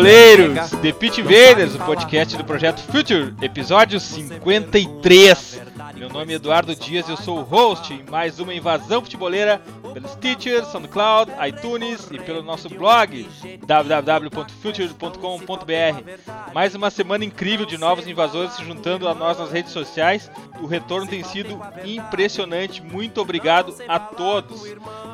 Futeboleiros! The Pitch Invaders, o podcast do projeto Future, episódio 53. Meu nome é Eduardo Dias e eu sou o host em mais uma invasão futeboleira pelos Stitcher, SoundCloud, iTunes e pelo nosso blog www.future.com.br. Mais uma semana incrível de novos invasores se juntando a nós nas redes sociais. O retorno tem sido impressionante. Muito obrigado a todos.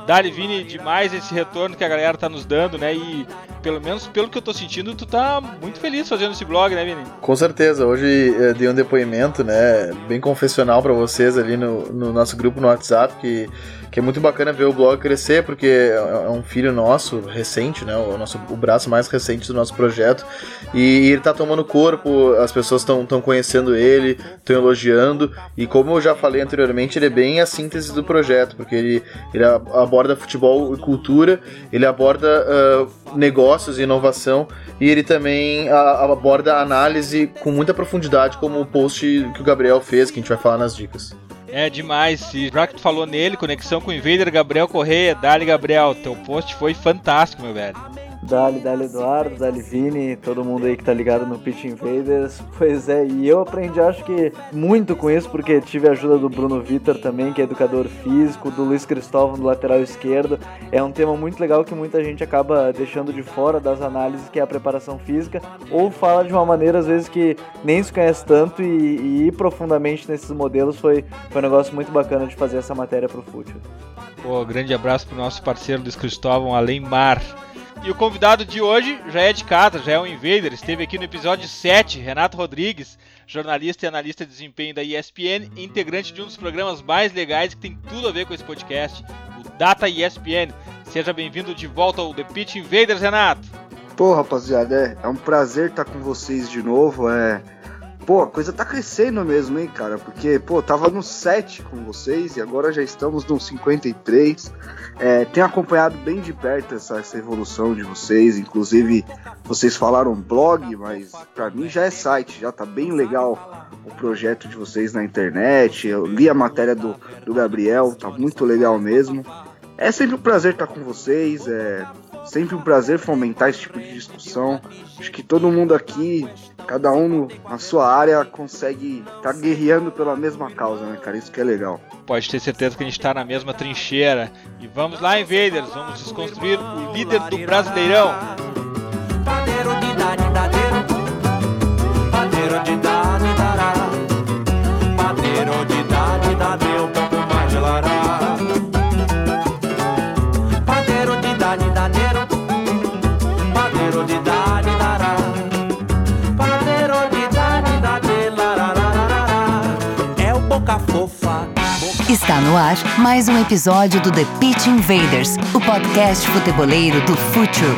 Dali Vini, demais esse retorno que a galera tá nos dando, né? E pelo menos pelo que eu tô sentindo, tu tá muito feliz fazendo esse blog, né, Vini? Com certeza. Hoje eu dei um depoimento, né, bem confessional para vocês ali no, no nosso grupo no WhatsApp que que é muito bacana ver o blog crescer, porque é um filho nosso, recente, né? O, nosso, o braço mais recente do nosso projeto. E, ele tá tomando corpo, as pessoas estão conhecendo ele, estão elogiando. E como eu já falei anteriormente, ele é bem a síntese do projeto, porque ele, ele aborda futebol e cultura, ele aborda uh, negócios e inovação, e ele também a, aborda análise com muita profundidade, como o post que o Gabriel fez, que a gente vai falar nas dicas. É demais. E já que tu falou nele, conexão com o Invader, Gabriel Correia, Dali Gabriel, teu post foi fantástico, meu velho. Dali, Dali Eduardo, Dali Vini, todo mundo aí que tá ligado no Pitch Invaders. Pois é, e eu aprendi acho que muito com isso, porque tive a ajuda do Bruno Vitor também, que é educador físico, do Luiz Cristóvão, do lateral esquerdo. É um tema muito legal que muita gente acaba deixando de fora das análises, que é a preparação física, ou fala de uma maneira às vezes que nem se conhece tanto e, e ir profundamente nesses modelos foi, foi um negócio muito bacana de fazer essa matéria pro futebol. Pô, grande abraço pro nosso parceiro Luiz Cristóvão, Além Mar. E o convidado de hoje já é de casa, já é um invader. Esteve aqui no episódio 7, Renato Rodrigues, jornalista e analista de desempenho da ESPN, integrante de um dos programas mais legais que tem tudo a ver com esse podcast, o Data ESPN. Seja bem-vindo de volta ao The Pitch Invaders, Renato. Pô, rapaziada, é, é um prazer estar com vocês de novo. É, Pô, a coisa tá crescendo mesmo, hein, cara? Porque, pô, tava no 7 com vocês e agora já estamos no 53. É, tenho acompanhado bem de perto essa, essa evolução de vocês. Inclusive, vocês falaram blog, mas para mim já é site, já tá bem legal o projeto de vocês na internet. Eu li a matéria do, do Gabriel, tá muito legal mesmo. É sempre um prazer estar com vocês. É, Sempre um prazer fomentar esse tipo de discussão. Acho que todo mundo aqui, cada um na sua área, consegue estar tá guerreando pela mesma causa, né, cara? Isso que é legal. Pode ter certeza que a gente está na mesma trincheira. E vamos lá, Invaders, vamos desconstruir o líder do Brasileirão. Padeiro de idade, padeiro. Padeiro de idade, Está no ar mais um episódio do The Pitch Invaders, o podcast futeboleiro do Futuro.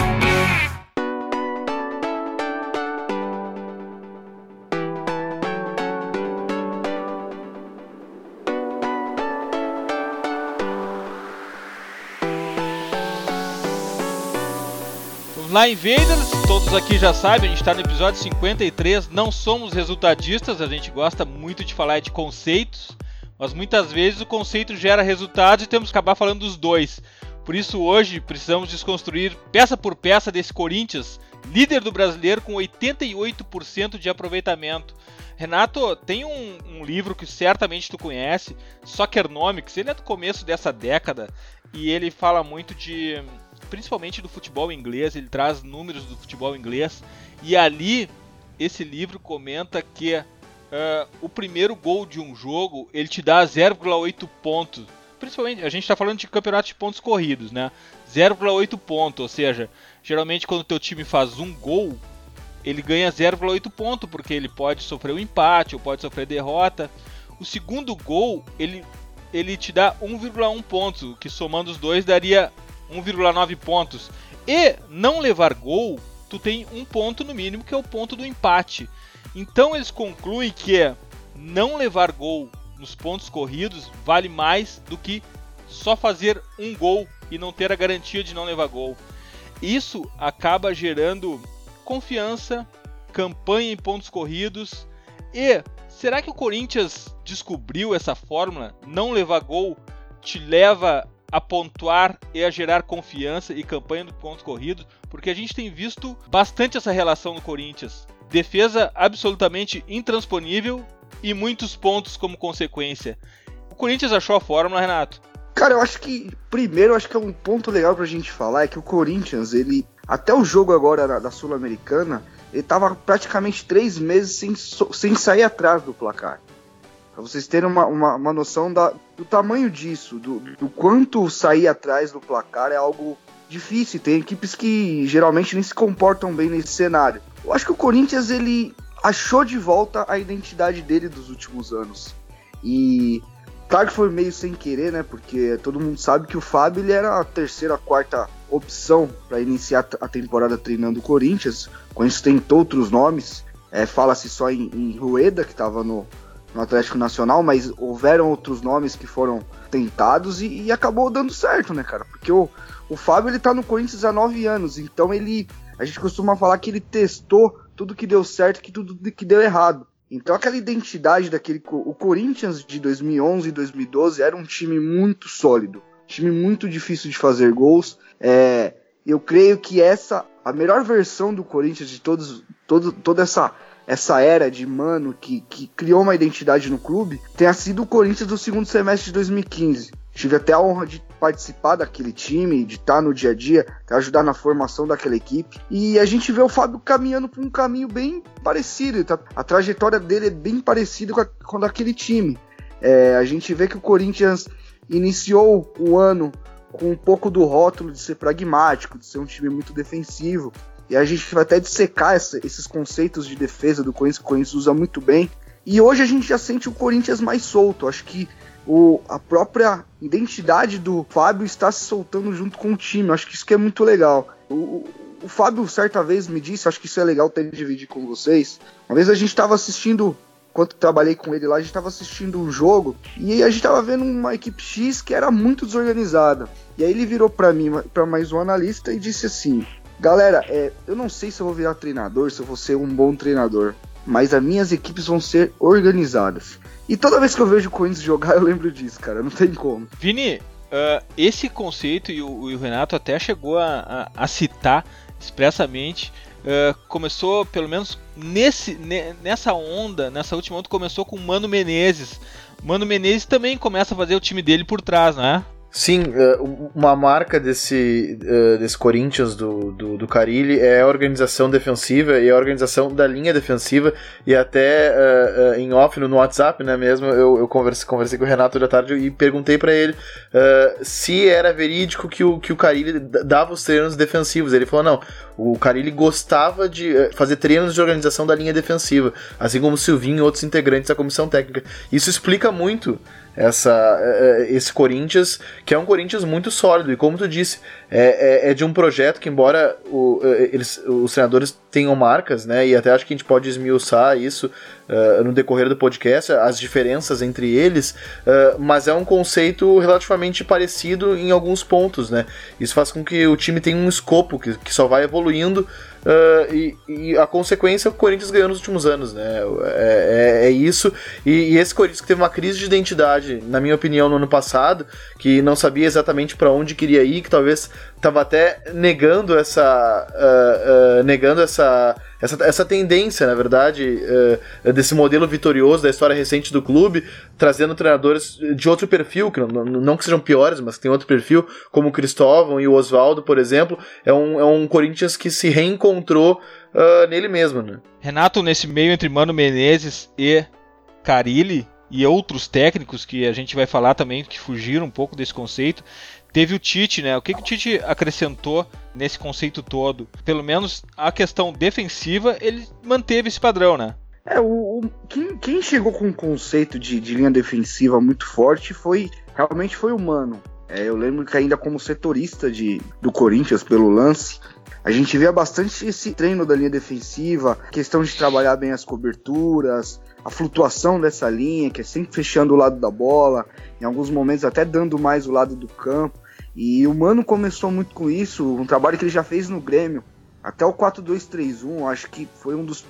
Lá Invaders, todos aqui já sabem, a gente está no episódio 53. Não somos resultadistas, a gente gosta muito de falar de conceitos. Mas muitas vezes o conceito gera resultados e temos que acabar falando dos dois. Por isso hoje precisamos desconstruir peça por peça desse Corinthians, líder do brasileiro com 88% de aproveitamento. Renato, tem um, um, livro que certamente tu conhece, Soccernomics, ele é do começo dessa década e ele fala muito de, principalmente do futebol inglês, ele traz números do futebol inglês e ali esse livro comenta que uh, o primeiro gol de um jogo ele te dá 0,8 pontos. Principalmente, a gente está falando de campeonato de pontos corridos, né? 0,8 pontos, ou seja, geralmente quando o teu time faz um gol, ele ganha 0,8 ponto, porque ele pode sofrer um empate ou pode sofrer derrota. O segundo gol, ele, ele te dá 1,1 pontos, o que somando os dois daria 1,9 pontos. E não levar gol, tu tem um ponto no mínimo, que é o ponto do empate. Então eles concluem que não levar gol nos pontos corridos vale mais do que só fazer um gol e não ter a garantia de não levar gol. Isso acaba gerando confiança, campanha em pontos corridos e será que o Corinthians descobriu essa fórmula? Não levar gol te leva a pontuar e a gerar confiança e campanha de pontos corridos, porque a gente tem visto bastante essa relação no Corinthians. Defesa absolutamente intransponível e muitos pontos como consequência. O Corinthians achou a fórmula, Renato? Cara, eu acho que primeiro, acho que é um ponto legal pra gente falar é que o Corinthians, ele até o jogo agora da Sul-Americana, ele tava praticamente três meses sem, sem sair atrás do placar. Pra vocês terem uma, uma, uma noção da, do tamanho disso, do, do quanto sair atrás do placar é algo difícil. Tem equipes que geralmente nem se comportam bem nesse cenário. Eu acho que o Corinthians ele achou de volta a identidade dele dos últimos anos. E claro que foi meio sem querer, né? Porque todo mundo sabe que o Fábio ele era a terceira, quarta opção para iniciar a temporada treinando o Corinthians. O Corinthians tentou outros nomes. É, Fala-se só em, em Rueda, que estava no, no Atlético Nacional, mas houveram outros nomes que foram tentados e, e, acabou dando certo, né, cara? Porque o, o Fábio ele tá no Corinthians há nove anos, então ele. A gente costuma falar que ele testou tudo que deu certo e tudo que deu errado. Então aquela identidade daquele. O Corinthians de 2011 e 2012 era um time muito sólido, time muito difícil de fazer gols. É, eu creio que essa. A melhor versão do Corinthians de todos, todo, toda essa essa era de mano que, que criou uma identidade no clube tenha sido o Corinthians do segundo semestre de 2015. Tive até a honra de participar daquele time, de estar no dia a dia, ajudar na formação daquela equipe. E a gente vê o Fábio caminhando por um caminho bem parecido. Tá? A trajetória dele é bem parecida com a, com daquele time. É, a gente vê que o Corinthians iniciou o ano com um pouco do rótulo de ser pragmático, de ser um time muito defensivo. E a gente vai até dissecar essa, esses conceitos de defesa do Corinthians, que o Corinthians usa muito bem. E hoje a gente já sente o Corinthians mais solto. Acho que a própria identidade do Fábio está se soltando junto com o time. Acho que isso que é muito legal. O, o Fábio certa vez me disse, acho que isso é legal ter dividir com vocês. Uma vez a gente estava assistindo, enquanto trabalhei com ele lá, a gente estava assistindo um jogo e a gente estava vendo uma equipe X que era muito desorganizada. E aí ele virou para mim, para mais um analista e disse assim: Galera, é, eu não sei se eu vou virar treinador, se eu vou ser um bom treinador, mas as minhas equipes vão ser organizadas. E toda vez que eu vejo o Corinthians jogar, eu lembro disso, cara, não tem como. Vini, uh, esse conceito, e o, e o, Renato até chegou a, a, a citar expressamente, uh, começou, pelo menos nesse, nessa onda, nessa última onda, começou com Mano Menezes. Mano Menezes também começa a fazer o time dele por trás, né? Sim, é, uma marca desse, é, desse Corinthians do, do, do Carilli é a organização defensiva e a organização da linha defensiva. E até uh, em off no WhatsApp, né, mesmo, eu, eu conversei, conversei com o Renato da tarde e perguntei para ele uh, se era verídico que o, que o Carilli dava os treinos defensivos. Ele falou: não, o Carilli gostava de fazer treinos de organização da linha defensiva, assim como o Silvinho e outros integrantes da comissão técnica. Isso explica muito essa, é, é, esse Corinthians, que é um Corinthians muito sólido. E como tu disse, é, é, é de um projeto que, embora o, é, eles, os treinadores tenham marcas, né? E até acho que a gente pode esmiuçar isso uh, no decorrer do podcast, as diferenças entre eles, uh, mas é um conceito relativamente parecido em alguns pontos, né? Isso faz com que o time tenha um escopo que, que só vai evoluindo Uh, e, e, a consequência é o Corinthians ganhou nos últimos anos, né? É, é, é isso. E, e, esse Corinthians que teve uma crise de identidade, na minha opinião, no ano passado, que não sabia exatamente para onde queria ir, que talvez estava até negando essa. Uh, uh, negando essa essa, essa tendência, na verdade, uh, desse modelo vitorioso da história recente do clube, trazendo treinadores de outro perfil, que não, não que sejam piores, mas que tem outro perfil, como o Cristóvão e o Oswaldo, por exemplo, é um, é um Corinthians que se reencontrou nele mesmo. Né? Renato, nesse meio entre Mano Menezes e Carilli, e outros técnicos que a gente vai falar também que fugiram um pouco desse conceito, Teve o Tite, né? O que, que o Tite acrescentou nesse conceito todo? Pelo menos a questão defensiva, ele manteve esse padrão, né? É, o, o quem, quem, chegou com um conceito de, de, linha defensiva muito forte foi realmente foi o Mano. É, eu lembro que ainda como setorista de, do Corinthians pelo lance, a gente via bastante esse treino da linha defensiva, questão de trabalhar bem as coberturas, a flutuação dessa linha, que é sempre fechando o lado da bola, em alguns momentos até dando mais o lado do campo. E o Mano começou muito com isso, um trabalho que ele já fez no Grêmio, até o 4-2-3-1, acho que foi um dos,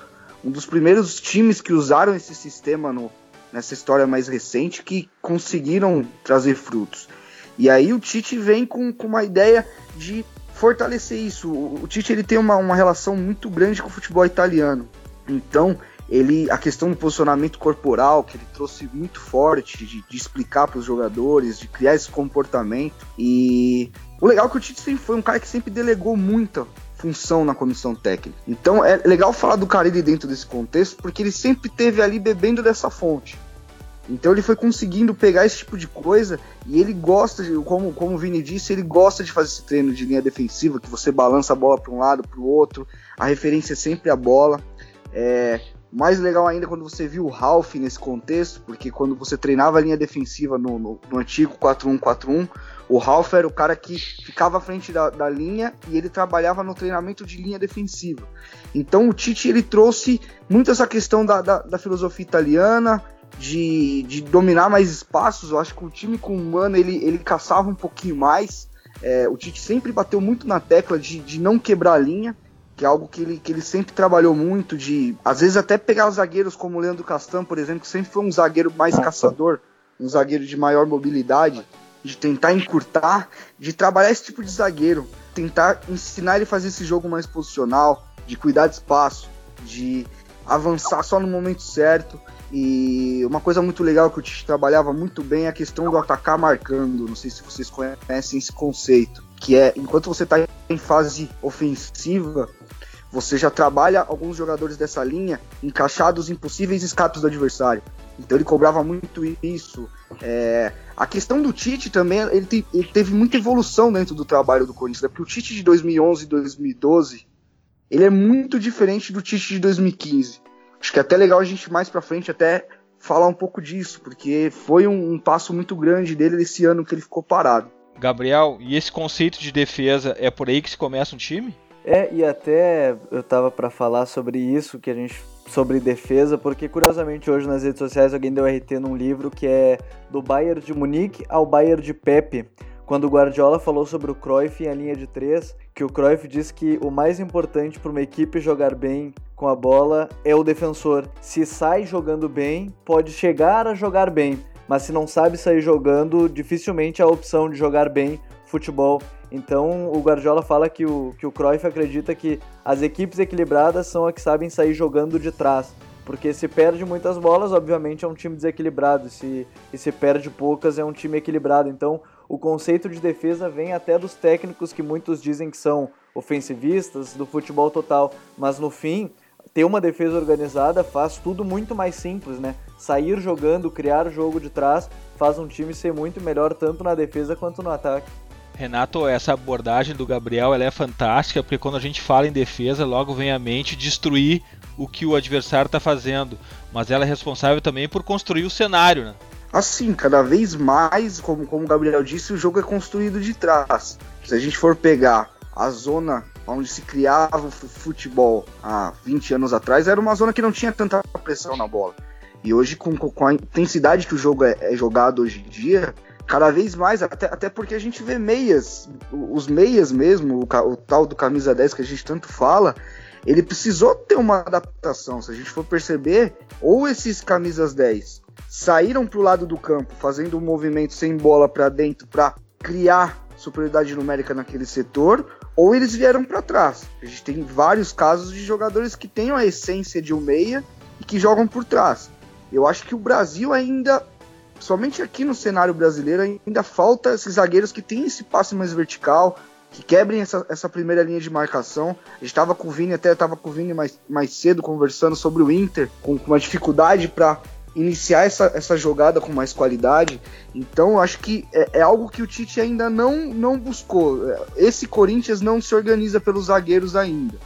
um dos primeiros times que usaram esse sistema no, nessa história mais recente que conseguiram trazer frutos. E aí o Tite vem com, com uma ideia de fortalecer isso. O, o Tite ele tem uma, uma relação muito grande com o futebol italiano. Então, ele a questão do posicionamento corporal que ele trouxe muito forte de, de explicar para os jogadores, de criar esse comportamento. E o legal é que o Tite sempre foi um cara que sempre delegou muita função na comissão técnica. Então é legal falar do Carille dentro desse contexto, porque ele sempre teve ali bebendo dessa fonte. Então ele foi conseguindo pegar esse tipo de coisa e ele gosta, de, como, como o Vini disse, ele gosta de fazer esse treino de linha defensiva, que você balança a bola para um lado, para o outro, a referência é sempre a bola. É, mais legal ainda quando você viu o Ralph nesse contexto, porque quando você treinava a linha defensiva no, no, no antigo 4-1-4-1, o Ralph era o cara que ficava à frente da, da, linha e ele trabalhava no treinamento de linha defensiva. Então o Tite ele trouxe muito essa questão da, da, da filosofia italiana, de, de, dominar mais espaços. Eu acho que o time com o Mano ele, ele caçava um pouquinho mais. É, o Tite sempre bateu muito na tecla de, de não quebrar a linha que é algo que ele, que ele sempre trabalhou muito, de às vezes até pegar os zagueiros como o Leandro Castan, por exemplo, que sempre foi um zagueiro mais caçador, um zagueiro de maior mobilidade, de tentar encurtar, de trabalhar esse tipo de zagueiro, tentar ensinar ele a fazer esse jogo mais posicional, de cuidar de espaço, de avançar só no momento certo. E uma coisa muito legal que o Tite trabalhava muito bem é a questão do atacar marcando. Não sei se vocês conhecem esse conceito, que é enquanto você está em fase ofensiva, você já trabalha alguns jogadores dessa linha encaixados em possíveis escapes do adversário. Então ele cobrava muito isso. É... A questão do Tite também, ele, te... ele, teve muita evolução dentro do trabalho do Corinthians, né? porque o Tite de 2011 e 2012, ele é muito diferente do Tite de 2015. Acho que é até legal a gente mais para frente até falar um pouco disso, porque foi um, um passo muito grande dele nesse ano que ele ficou parado. Gabriel, e esse conceito de defesa é por aí que se começa um time? É, e até eu tava para falar sobre isso, que a gente sobre defesa, porque curiosamente hoje nas redes sociais alguém deu RT num livro que é do Bayern de Munique ao Bayern de Pepe, quando o Guardiola falou sobre o Cruyff em a linha de três, que o Cruyff disse que o mais importante para uma equipe jogar bem com a bola é o defensor. Se sai jogando bem, pode chegar a jogar bem, mas se não sabe sair jogando, dificilmente a opção de jogar bem futebol. Então o Guardiola fala que o, que o Cruyff acredita que as equipes equilibradas são as que sabem sair jogando de trás. Porque se perde muitas bolas, obviamente é um time desequilibrado. Se, e se perde poucas, é um time equilibrado. Então o conceito de defesa vem até dos técnicos que muitos dizem que são ofensivistas do futebol total. Mas no fim, ter uma defesa organizada faz tudo muito mais simples, né? Sair jogando, criar jogo de trás, faz um time ser muito melhor tanto na defesa quanto no ataque. Renato, essa abordagem do Gabriel é fantástica, porque quando a gente fala em defesa, logo vem à mente destruir o que o adversário está fazendo. Mas ela é responsável também por construir o cenário, né? Assim, cada vez mais, como, como o Gabriel disse, o jogo é construído de trás. Se a gente for pegar a zona onde se criava o futebol há 20 anos atrás, era uma zona que não tinha tanta pressão na bola. E hoje, com, com a intensidade que o jogo é, é jogado hoje em dia, cada vez mais, até, até porque a gente vê meias, os meias mesmo, o, o, tal do camisa 10 que a gente tanto fala, ele precisou ter uma adaptação. Se a gente for perceber, ou esses camisas 10 saíram para o lado do campo, fazendo um movimento sem bola para dentro para criar superioridade numérica naquele setor, ou eles vieram para trás. A gente tem vários casos de jogadores que têm a essência de um meia e que jogam por trás. Eu acho que o Brasil ainda somente aqui no cenário brasileiro ainda falta esses zagueiros que têm esse passe mais vertical, que quebrem essa, essa primeira linha de marcação. A gente estava com o Vini, até estava com o Vini mais, mais cedo conversando sobre o Inter, com, uma dificuldade para iniciar essa, essa jogada com mais qualidade. Então, acho que é, é, algo que o Tite ainda não, não buscou. Esse Corinthians não se organiza pelos zagueiros ainda.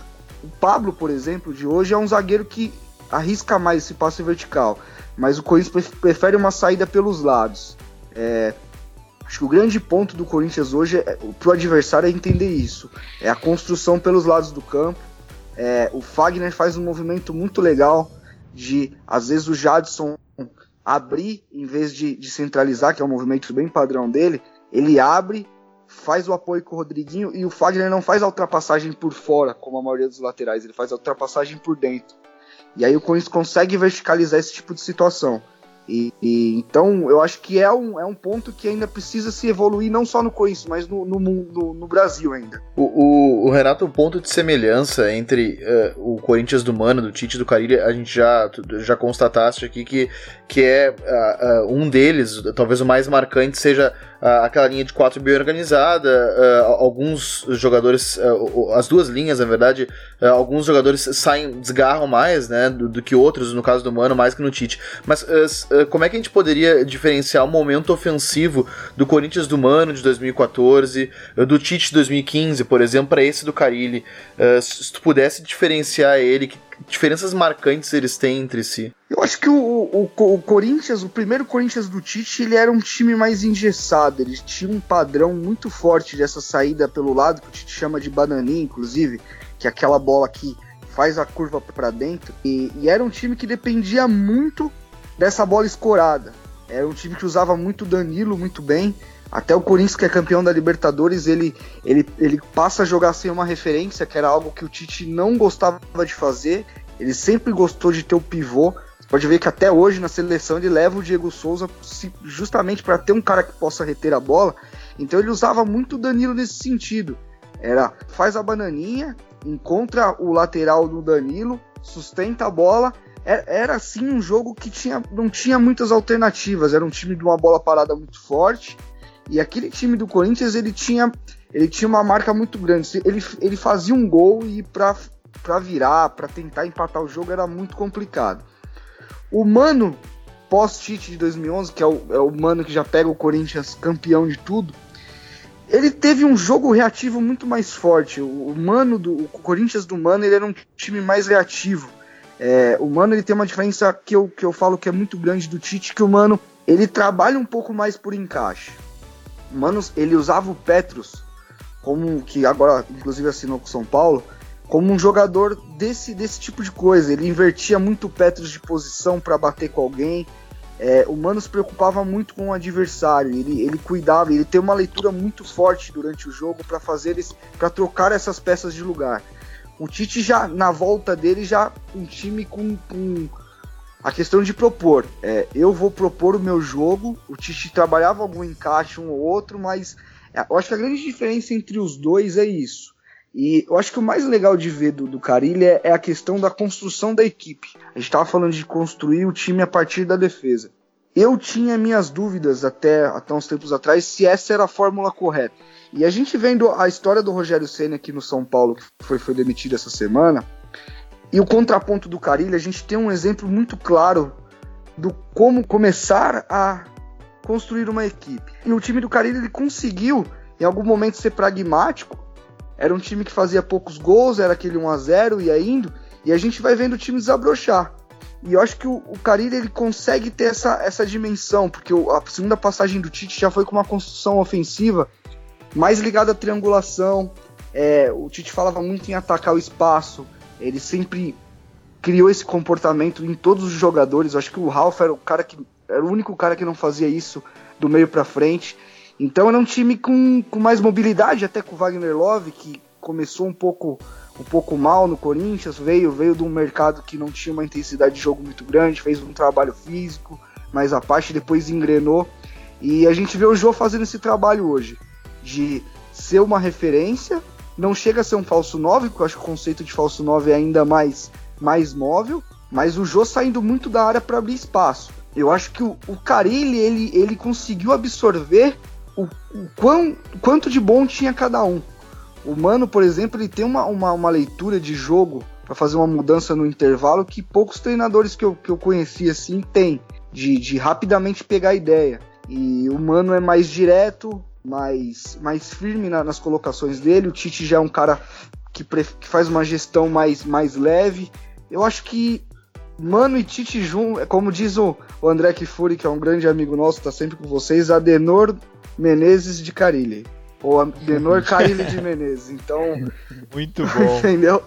O Pablo, por exemplo, de hoje é um zagueiro que arrisca mais esse passe vertical mas o Corinthians prefere uma saída pelos lados. É, acho que o grande ponto do Corinthians hoje é, para o adversário é entender isso. É a construção pelos lados do campo. É, o Fagner faz um movimento muito legal de, às vezes, o Jadson abrir em vez de, de centralizar, que é um movimento bem padrão dele. Ele abre, faz o apoio com o Rodriguinho e o Fagner não faz a ultrapassagem por fora, como a maioria dos laterais, ele faz a ultrapassagem por dentro. E aí o Corinthians consegue verticalizar esse tipo de situação. E, e, então eu acho que é um, é um ponto que ainda precisa se evoluir, não só no Corinthians, mas no, no, no, no Brasil ainda. O, o, o, Renato, o ponto de semelhança entre uh, o Corinthians do Mano, do Tite do Carilli, a gente já, já constataste aqui que, que é uh, uh, um deles, talvez o mais marcante, seja aquela linha de quatro bem organizada, alguns jogadores, as duas linhas, na verdade, alguns jogadores saem, desgarram mais né, do, do, que outros, no caso do Mano, mais que no Tite. Mas como é que a gente poderia diferenciar o momento ofensivo do Corinthians do Mano de 2014, uh, do Tite de 2015, por exemplo, para esse do Carilli? Se tu pudesse diferenciar ele, que diferenças marcantes eles têm entre si? Eu acho que o, o, o, Corinthians, o primeiro Corinthians do Tite, ele era um time mais engessado. Ele tinha um padrão muito forte dessa saída pelo lado, que o Tite chama de bananinha, inclusive, que é aquela bola que faz a curva para dentro. E, e, era um time que dependia muito dessa bola escorada. Era um time que usava muito Danilo muito bem. Até o Corinthians, que é campeão da Libertadores, ele, ele, ele passa a jogar sem uma referência, que era algo que o Tite não gostava de fazer. Ele sempre gostou de ter o pivô. Você pode ver que até hoje na seleção ele leva o Diego Souza justamente para ter um cara que possa reter a bola. Então ele usava muito o Danilo nesse sentido. Era faz a bananinha, encontra o lateral do Danilo, sustenta a bola é, era assim um jogo que tinha, não tinha muitas alternativas. Era um time de uma bola parada muito forte. E aquele time do Corinthians ele tinha, ele tinha uma marca muito grande. Ele, ele fazia um gol e para virar, para tentar empatar o jogo era muito complicado. O Mano pós-Tite de 2011, que é o, é o Mano que já pega o Corinthians campeão de tudo, ele teve um jogo reativo muito mais forte. O, Mano do o Corinthians do Mano ele era um time mais reativo é, o Mano ele tem uma diferença que eu, que eu falo que é muito grande do Tite, que o Mano ele trabalha um pouco mais por encaixe. O Mano ele usava o Petrus como que agora inclusive assinou com o São Paulo, como um jogador desse, desse tipo de coisa. Ele invertia muito o Petrus de posição para bater com alguém. É, o Mano se preocupava muito com o adversário, ele, ele cuidava, ele tem uma leitura muito forte durante o jogo para fazer para trocar essas peças de lugar. O Tite já, na volta dele, já um time com, com a questão de propor. É, eu vou propor o meu jogo. O Tite trabalhava algum encaixe um ou outro, mas é, eu acho que a grande diferença entre os dois é isso. E eu acho que o mais legal de ver do, do Carilli é, é a questão da construção da equipe. A gente estava falando de construir o time a partir da defesa. Eu tinha minhas dúvidas até, até uns tempos atrás se essa era a fórmula correta. E a gente vendo a história do Rogério Senna aqui no São Paulo, que foi, foi demitido essa semana, e o contraponto do Carilho, a gente tem um exemplo muito claro do como começar a construir uma equipe. E o time do Carilho ele conseguiu, em algum momento, ser pragmático. Era um time que fazia poucos gols, era aquele 1 a 0 ia indo, e a gente vai vendo o time desabrochar. E eu acho que o, o Carilho ele consegue ter essa, essa dimensão, porque a segunda passagem do Tite já foi com uma construção ofensiva mais ligado à triangulação. É, o Tite falava muito em atacar o espaço. Ele sempre criou esse comportamento em todos os jogadores. Eu acho que o Ralf era o cara que era o único cara que não fazia isso do meio para frente. Então era um time com, com mais mobilidade, até com o Wagner Love, que começou um pouco um pouco mal no Corinthians, veio veio de um mercado que não tinha uma intensidade de jogo muito grande, fez um trabalho físico, mas a parte depois engrenou. E a gente vê o Jô fazendo esse trabalho hoje de ser uma referência, não chega a ser um falso 9, porque eu acho que o conceito de falso 9 é ainda mais, mais móvel, mas o Jô saindo muito da área para abrir espaço. Eu acho que o, o Carilli, ele, ele conseguiu absorver o, o quão, quanto de bom tinha cada um. O Mano, por exemplo, ele tem uma, uma, uma leitura de jogo para fazer uma mudança no intervalo que poucos treinadores que eu, que eu conheci assim têm, de, de rapidamente pegar a ideia. E o Mano é mais direto, mais, mais firme na, nas colocações dele. O Tite já é um cara que, que, faz uma gestão mais, mais leve. Eu acho que Mano e Tite junto, é como diz o, o André Kifuri, que é um grande amigo nosso, está sempre com vocês, Adenor Menezes de Carilli. Ou Adenor Carilli de Menezes. Então. Muito bom. Entendeu?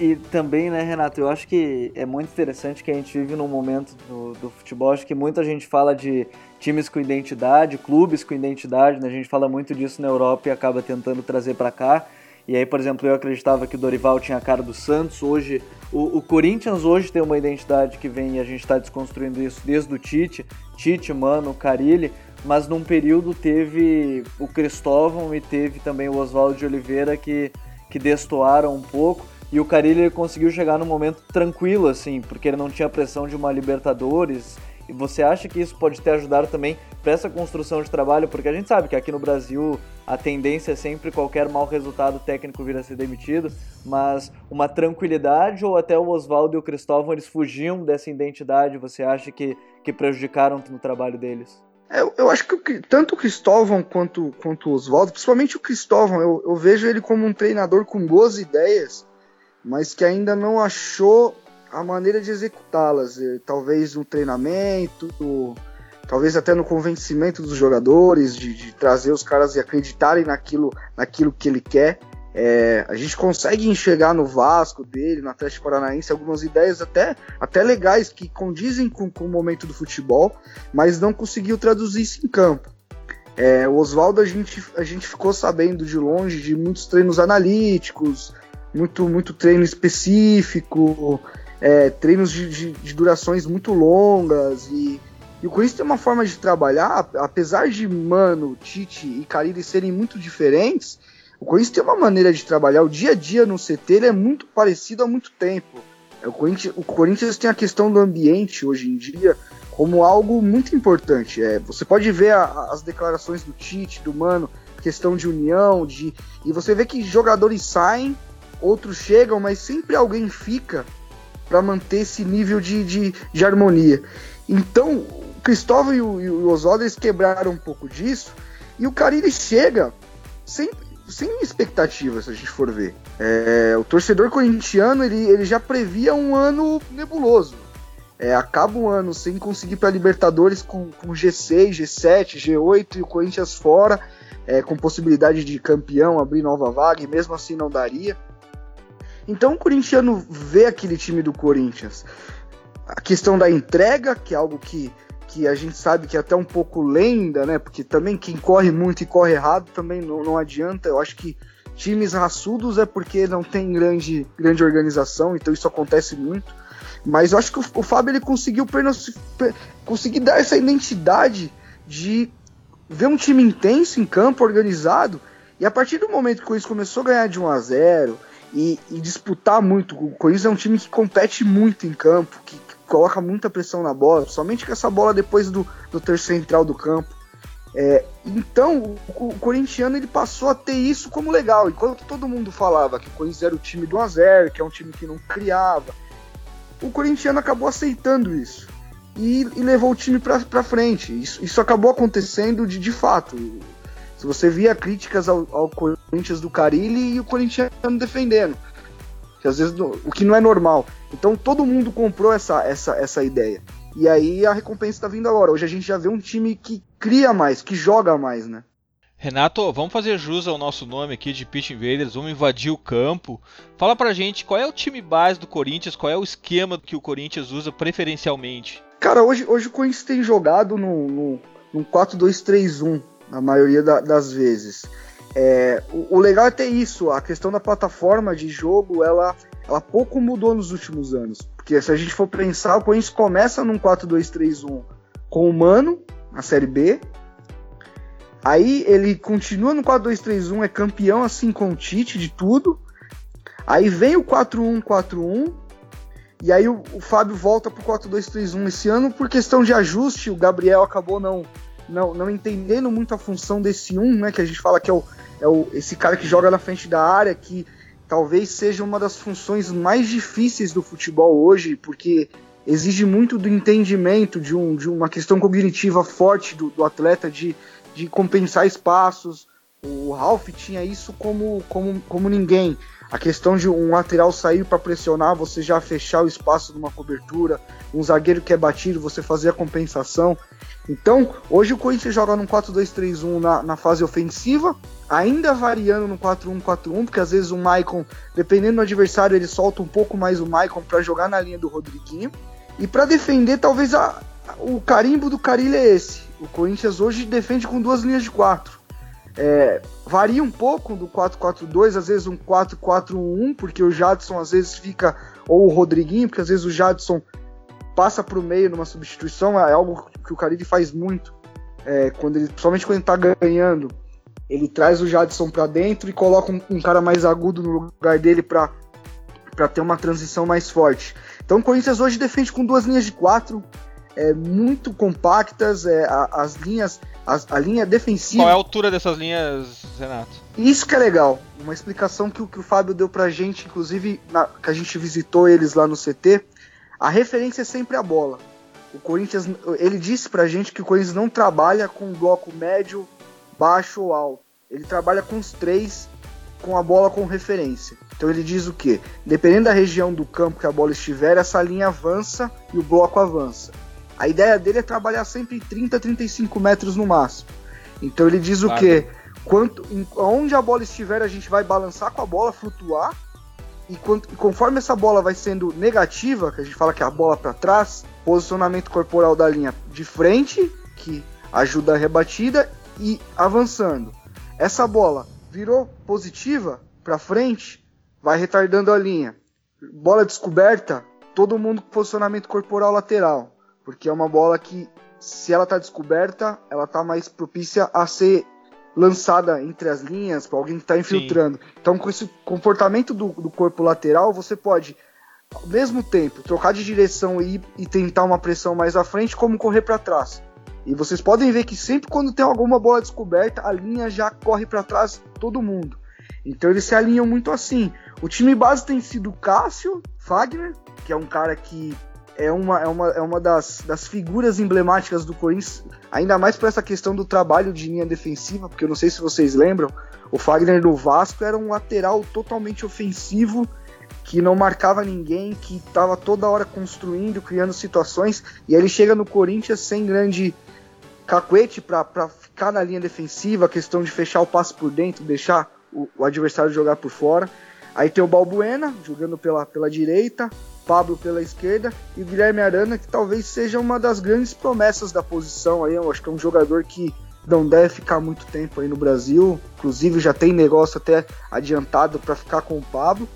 E também, né, Renato, eu acho que é muito interessante que a gente vive num momento do, do futebol, acho que muita gente fala de times com identidade, clubes com identidade, né? a gente fala muito disso na Europa e acaba tentando trazer para cá. E aí, por exemplo, eu acreditava que o Dorival tinha a cara do Santos, hoje O, o, Corinthians hoje tem uma identidade que vem e a gente está desconstruindo isso desde o Tite, Tite, Mano, Carilli, mas num período teve o Cristóvão e teve também o Oswaldo de Oliveira que, que destoaram um pouco. E o Carilli conseguiu chegar num momento tranquilo, assim, porque ele não tinha pressão de uma Libertadores. E você acha que isso pode ter ajudado também para essa construção de trabalho? Porque a gente sabe que aqui no Brasil a tendência é sempre qualquer mau resultado técnico vir a ser demitido, mas uma tranquilidade ou até o Oswaldo e o Cristóvão eles fugiam dessa identidade, você acha que, que prejudicaram no trabalho deles? É, eu, eu acho que tanto o Cristóvão quanto, quanto o Oswaldo, principalmente o Cristóvão, eu, eu vejo ele como um treinador com boas ideias, mas que ainda não achou a maneira de executá-las. É, talvez no treinamento, talvez até no convencimento dos jogadores, de, de, trazer os caras e acreditarem naquilo, naquilo que ele quer. É, a gente consegue enxergar no Vasco dele, no Atlético Paranaense, algumas ideias até, até legais que condizem com, com o momento do futebol, mas não conseguiu traduzir isso em campo. É, o Oswaldo, a gente, a gente ficou sabendo de longe de muitos treinos analíticos, muito, muito treino específico, é, treinos de, de, de, durações muito longas e e o Corinthians tem uma forma de trabalhar, apesar de Mano, Tite e Carille serem muito diferentes, o Corinthians tem uma maneira de trabalhar. O dia a dia no CT ele é muito parecido há muito tempo. É, o Corinthians, o Corinthians tem a questão do ambiente hoje em dia como algo muito importante. É, você pode ver a, as declarações do Tite, do Mano, questão de união, de e você vê que jogadores saem, outros chegam, mas sempre alguém fica para manter esse nível de, de, de harmonia. Então, Cristóvão e o, e o Oswaldo eles quebraram um pouco disso. E o Carille chega sem, sem expectativa, se a gente for ver. É, o torcedor corintiano ele, ele já previa um ano nebuloso. É, acaba o ano sem conseguir para Libertadores com, com G6, G7, G8 e o Corinthians fora, é, com possibilidade de campeão, abrir nova vaga, e mesmo assim não daria. Então o corintiano vê aquele time do Corinthians. A questão da entrega, que é algo que que a gente sabe que é até um pouco lenda, né? Porque também quem corre muito e corre errado também não, não adianta. Eu acho que times raçudos é porque não tem grande, grande organização, então isso acontece muito. Mas eu acho que o, o Fábio ele conseguiu conseguir dar essa identidade de ver um time intenso em campo, organizado, e a partir do momento que o Corinthians começou a ganhar de 1 a 0 e, e disputar muito, o Corinthians é um time que compete muito em campo, que, coloca muita pressão na bola, somente com essa bola depois do, do terceiro central do campo. É, então, o, o, corintiano ele passou a ter isso como legal. Enquanto todo mundo falava que o Corinthians era o time do 1x0, que é um time que não criava, o corintiano acabou aceitando isso e, e levou o time para frente. Isso, isso acabou acontecendo de, de fato. Se você via críticas ao, ao Corinthians do Carilli e o corintiano defendendo que às vezes o que não é normal. Então todo mundo comprou essa, essa, essa ideia. E aí a recompensa está vindo agora. Hoje a gente já vê um time que cria mais, que joga mais, né? Renato, vamos fazer jus ao nosso nome aqui de Pitch Invaders, vamos invadir o campo. Fala pra gente qual é o time base do Corinthians, qual é o esquema que o Corinthians usa preferencialmente. Cara, hoje, hoje o Corinthians tem jogado no, no, no 4-2-3-1, na maioria da, das vezes. É, o, o, legal é ter isso, a questão da plataforma de jogo, ela, ela pouco mudou nos últimos anos. Porque se a gente for pensar, o Corinthians começa num 4-2-3-1 com o Mano, na Série B. Aí ele continua no 4-2-3-1, é campeão assim com o Tite de tudo. Aí vem o 4-1-4-1. E aí o, o Fábio volta pro 4-2-3-1 esse ano por questão de ajuste. O Gabriel acabou não, não, não entendendo muito a função desse 1, né? Que a gente fala que é o, é o, esse cara que joga na frente da área, que talvez seja uma das funções mais difíceis do futebol hoje, porque exige muito do entendimento de, um, de uma questão cognitiva forte do, do atleta de, de compensar espaços. O Ralph tinha isso como, como, como ninguém. A questão de um lateral sair para pressionar, você já fechar o espaço numa cobertura, um zagueiro que é batido, você fazer a compensação. Então, hoje o Corinthians joga num 4-2-3-1 na, na fase ofensiva, ainda variando no 4-1-4-1, porque às vezes o Maicon, dependendo do adversário, ele solta um pouco mais o Maicon para jogar na linha do Rodriguinho. E para defender, talvez a, o carimbo do Carilho é esse. O Corinthians hoje defende com duas linhas de quatro. É, varia um pouco do 4-4-2, às vezes um 4-4-1, porque o Jadson às vezes fica ou o Rodriguinho, porque às vezes o Jadson passa para o meio numa substituição, é algo que o Carille faz muito, é, quando ele, principalmente quando ele está ganhando, ele traz o Jadson para dentro e coloca um, um, cara mais agudo no lugar dele para ter uma transição mais forte. Então o Corinthians hoje defende com duas linhas de quatro, é, muito compactas, é, a, as linhas, a, a linha defensiva. Qual é a altura dessas linhas, Renato? Isso que é legal. Uma explicação que, que o Fábio deu pra gente, inclusive na, que a gente visitou eles lá no CT. A referência é sempre a bola. O Corinthians, ele disse pra gente que o Corinthians não trabalha com bloco médio, baixo ou alto. Ele trabalha com os três com a bola com referência. Então ele diz o que? Dependendo da região do campo que a bola estiver, essa linha avança e o bloco avança. A ideia dele é trabalhar sempre em 30, 35 metros no máximo. Então ele diz claro. o que? Quanto, onde a bola estiver, a gente vai balançar com a bola, flutuar. E, quanto, e conforme essa bola vai sendo negativa, que a gente fala que é a bola para trás, posicionamento corporal da linha de frente, que ajuda a rebatida, e avançando. Essa bola virou positiva para frente, vai retardando a linha. Bola descoberta, todo mundo com posicionamento corporal lateral porque é uma bola que, se ela está descoberta, ela está mais propícia a ser lançada entre as linhas para alguém que está infiltrando. Sim. Então, com esse comportamento do, do, corpo lateral, você pode, ao mesmo tempo, trocar de direção e, e tentar uma pressão mais à frente, como correr para trás. E vocês podem ver que sempre quando tem alguma bola descoberta, a linha já corre para trás todo mundo. Então eles se alinham muito assim. O time base tem sido Cássio, Fagner, que é um cara que é uma, é uma, é uma das, das figuras emblemáticas do Corinthians, ainda mais por essa questão do trabalho de linha defensiva, porque eu não sei se vocês lembram, o Fagner do Vasco era um lateral totalmente ofensivo, que não marcava ninguém, que estava toda hora construindo, criando situações, e aí ele chega no Corinthians sem grande cacuete para ficar na linha defensiva, a questão de fechar o passe por dentro, deixar o, o adversário jogar por fora. Aí tem o Balbuena jogando pela, pela direita, Pablo pela esquerda e o Guilherme Arana, que talvez seja uma das grandes promessas da posição aí. Eu acho que é um jogador que não deve ficar muito tempo aí no Brasil. Inclusive já tem negócio até adiantado para ficar com o Pablo.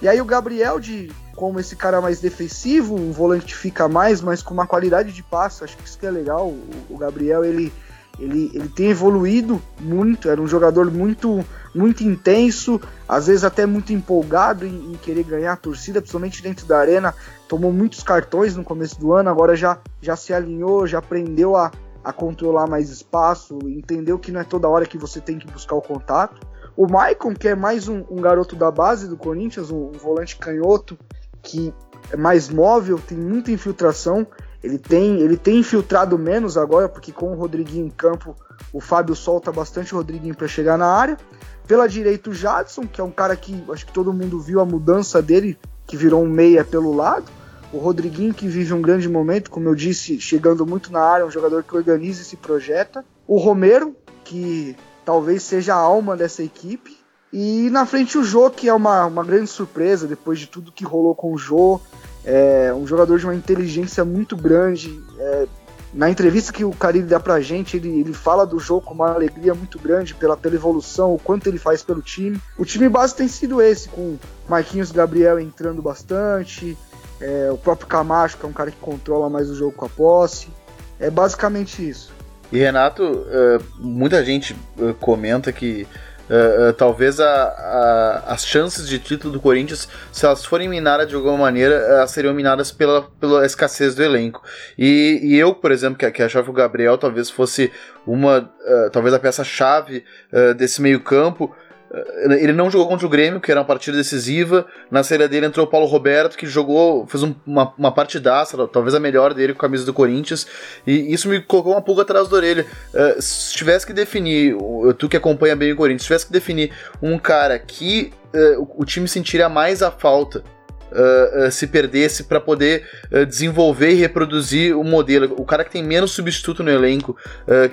E aí o Gabriel de como esse cara mais defensivo, um volante fica mais, mas com uma qualidade de passe, acho que isso que é legal. O, o Gabriel ele ele, ele tem evoluído muito, era um jogador muito muito intenso, às vezes até muito empolgado em, em, querer ganhar a torcida, principalmente dentro da arena. Tomou muitos cartões no começo do ano, agora já, já se alinhou, já aprendeu a, a controlar mais espaço, entendeu que não é toda hora que você tem que buscar o contato. O Maicon, que é mais um, um garoto da base do Corinthians, um, um volante canhoto, que é mais móvel, tem muita infiltração. Ele tem, ele tem infiltrado menos agora, porque com o Rodriguinho em campo, o Fábio solta bastante o Rodriguinho para chegar na área. Pela direita, o Jadson, que é um cara que acho que todo mundo viu a mudança dele, que virou um meia pelo lado. O Rodriguinho, que vive um grande momento, como eu disse, chegando muito na área, um jogador que organiza e se projeta. O Romero, que talvez seja a alma dessa equipe. E na frente o Jô, que é uma, uma grande surpresa depois de tudo que rolou com o Jô. É um jogador de uma inteligência muito grande, é, na entrevista que o Carille dá pra gente, ele, ele fala do jogo com uma alegria muito grande pela, pela evolução, o quanto ele faz pelo time. O time base tem sido esse, com Marquinhos Gabriel entrando bastante, é, o próprio Camacho, que é um cara que controla mais o jogo com a posse. É basicamente isso. E Renato, uh, muita gente uh, comenta que Uh, uh, talvez a, a, as chances de título do Corinthians, se elas forem minadas de alguma maneira, elas seriam minadas pela, pela escassez do elenco. E, e eu, por exemplo, que, que achava que o Gabriel talvez fosse uma, uh, talvez a peça-chave desse meio-campo, ele não jogou contra o Grêmio, que era uma partida decisiva. Na série dele entrou o Paulo Roberto, que jogou, fez um, uma, uma partidaça, talvez a melhor dele com a camisa do Corinthians. E isso me colocou uma pulga atrás da orelha. Uh, se tivesse que definir, tu que acompanha bem o Corinthians, se tivesse que definir um cara que uh, o time sentiria mais a falta uh, uh, se perdesse para poder uh, desenvolver e reproduzir o modelo. O cara que tem menos substituto no elenco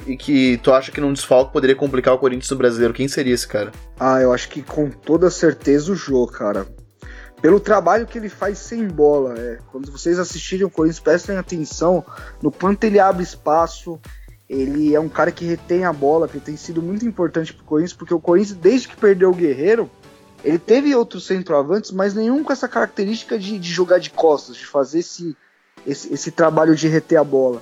e que tu acha que num desfalque poderia complicar o Corinthians brasileiro, quem seria esse cara? Ah, eu acho que com toda certeza o Jô, cara. Pelo trabalho que ele faz sem bola. É. Quando vocês assistirem o Corinthians, prestem atenção no quanto ele abre espaço. Ele é um cara que retém a bola, que tem sido muito importante pro Corinthians, porque o Corinthians, desde que perdeu o Guerreiro, Ele teve outros centroavantes, mas nenhum com essa característica de, de jogar de costas, de fazer esse, esse, esse, trabalho de reter a bola.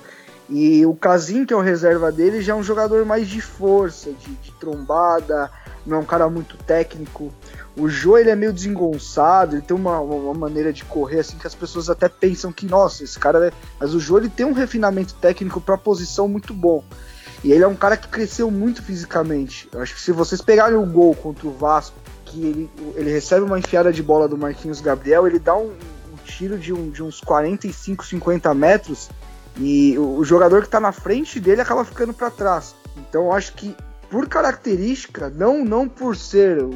E o Casim, que é o reserva dele, já é um jogador mais de força, de, de trombada, não é um cara muito técnico. O Jô ele é meio desengonçado, ele tem uma, uma, maneira de correr assim que as pessoas até pensam que, nossa, esse cara é. Mas o Jô ele tem um refinamento técnico para posição muito bom. E ele é um cara que cresceu muito fisicamente. Eu acho que se vocês pegarem o gol contra o Vasco, que ele, ele recebe uma enfiada de bola do Marquinhos Gabriel, ele dá um, um tiro de, um, de uns 45, 50 metros e o, o jogador que está na frente dele acaba ficando para trás. Então eu acho que por característica, não, não por ser o,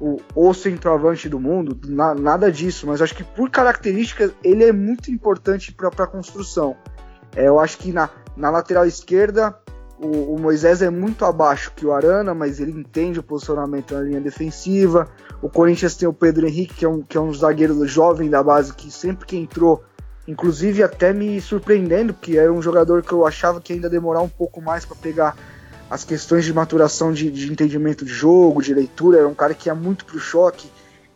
o, o centroavante do mundo, na, nada disso, mas acho que por características ele é muito importante para a construção. É, eu acho que na, na lateral esquerda o, o, Moisés é muito abaixo que o Arana, mas ele entende o posicionamento na linha defensiva. O Corinthians tem o Pedro Henrique, que é um, que é um zagueiro jovem da base, que sempre que entrou, inclusive até me surpreendendo, porque era um jogador que eu achava que ainda demorar um pouco mais para pegar as questões de maturação de, de, entendimento de jogo, de leitura. Era um cara que ia muito pro choque.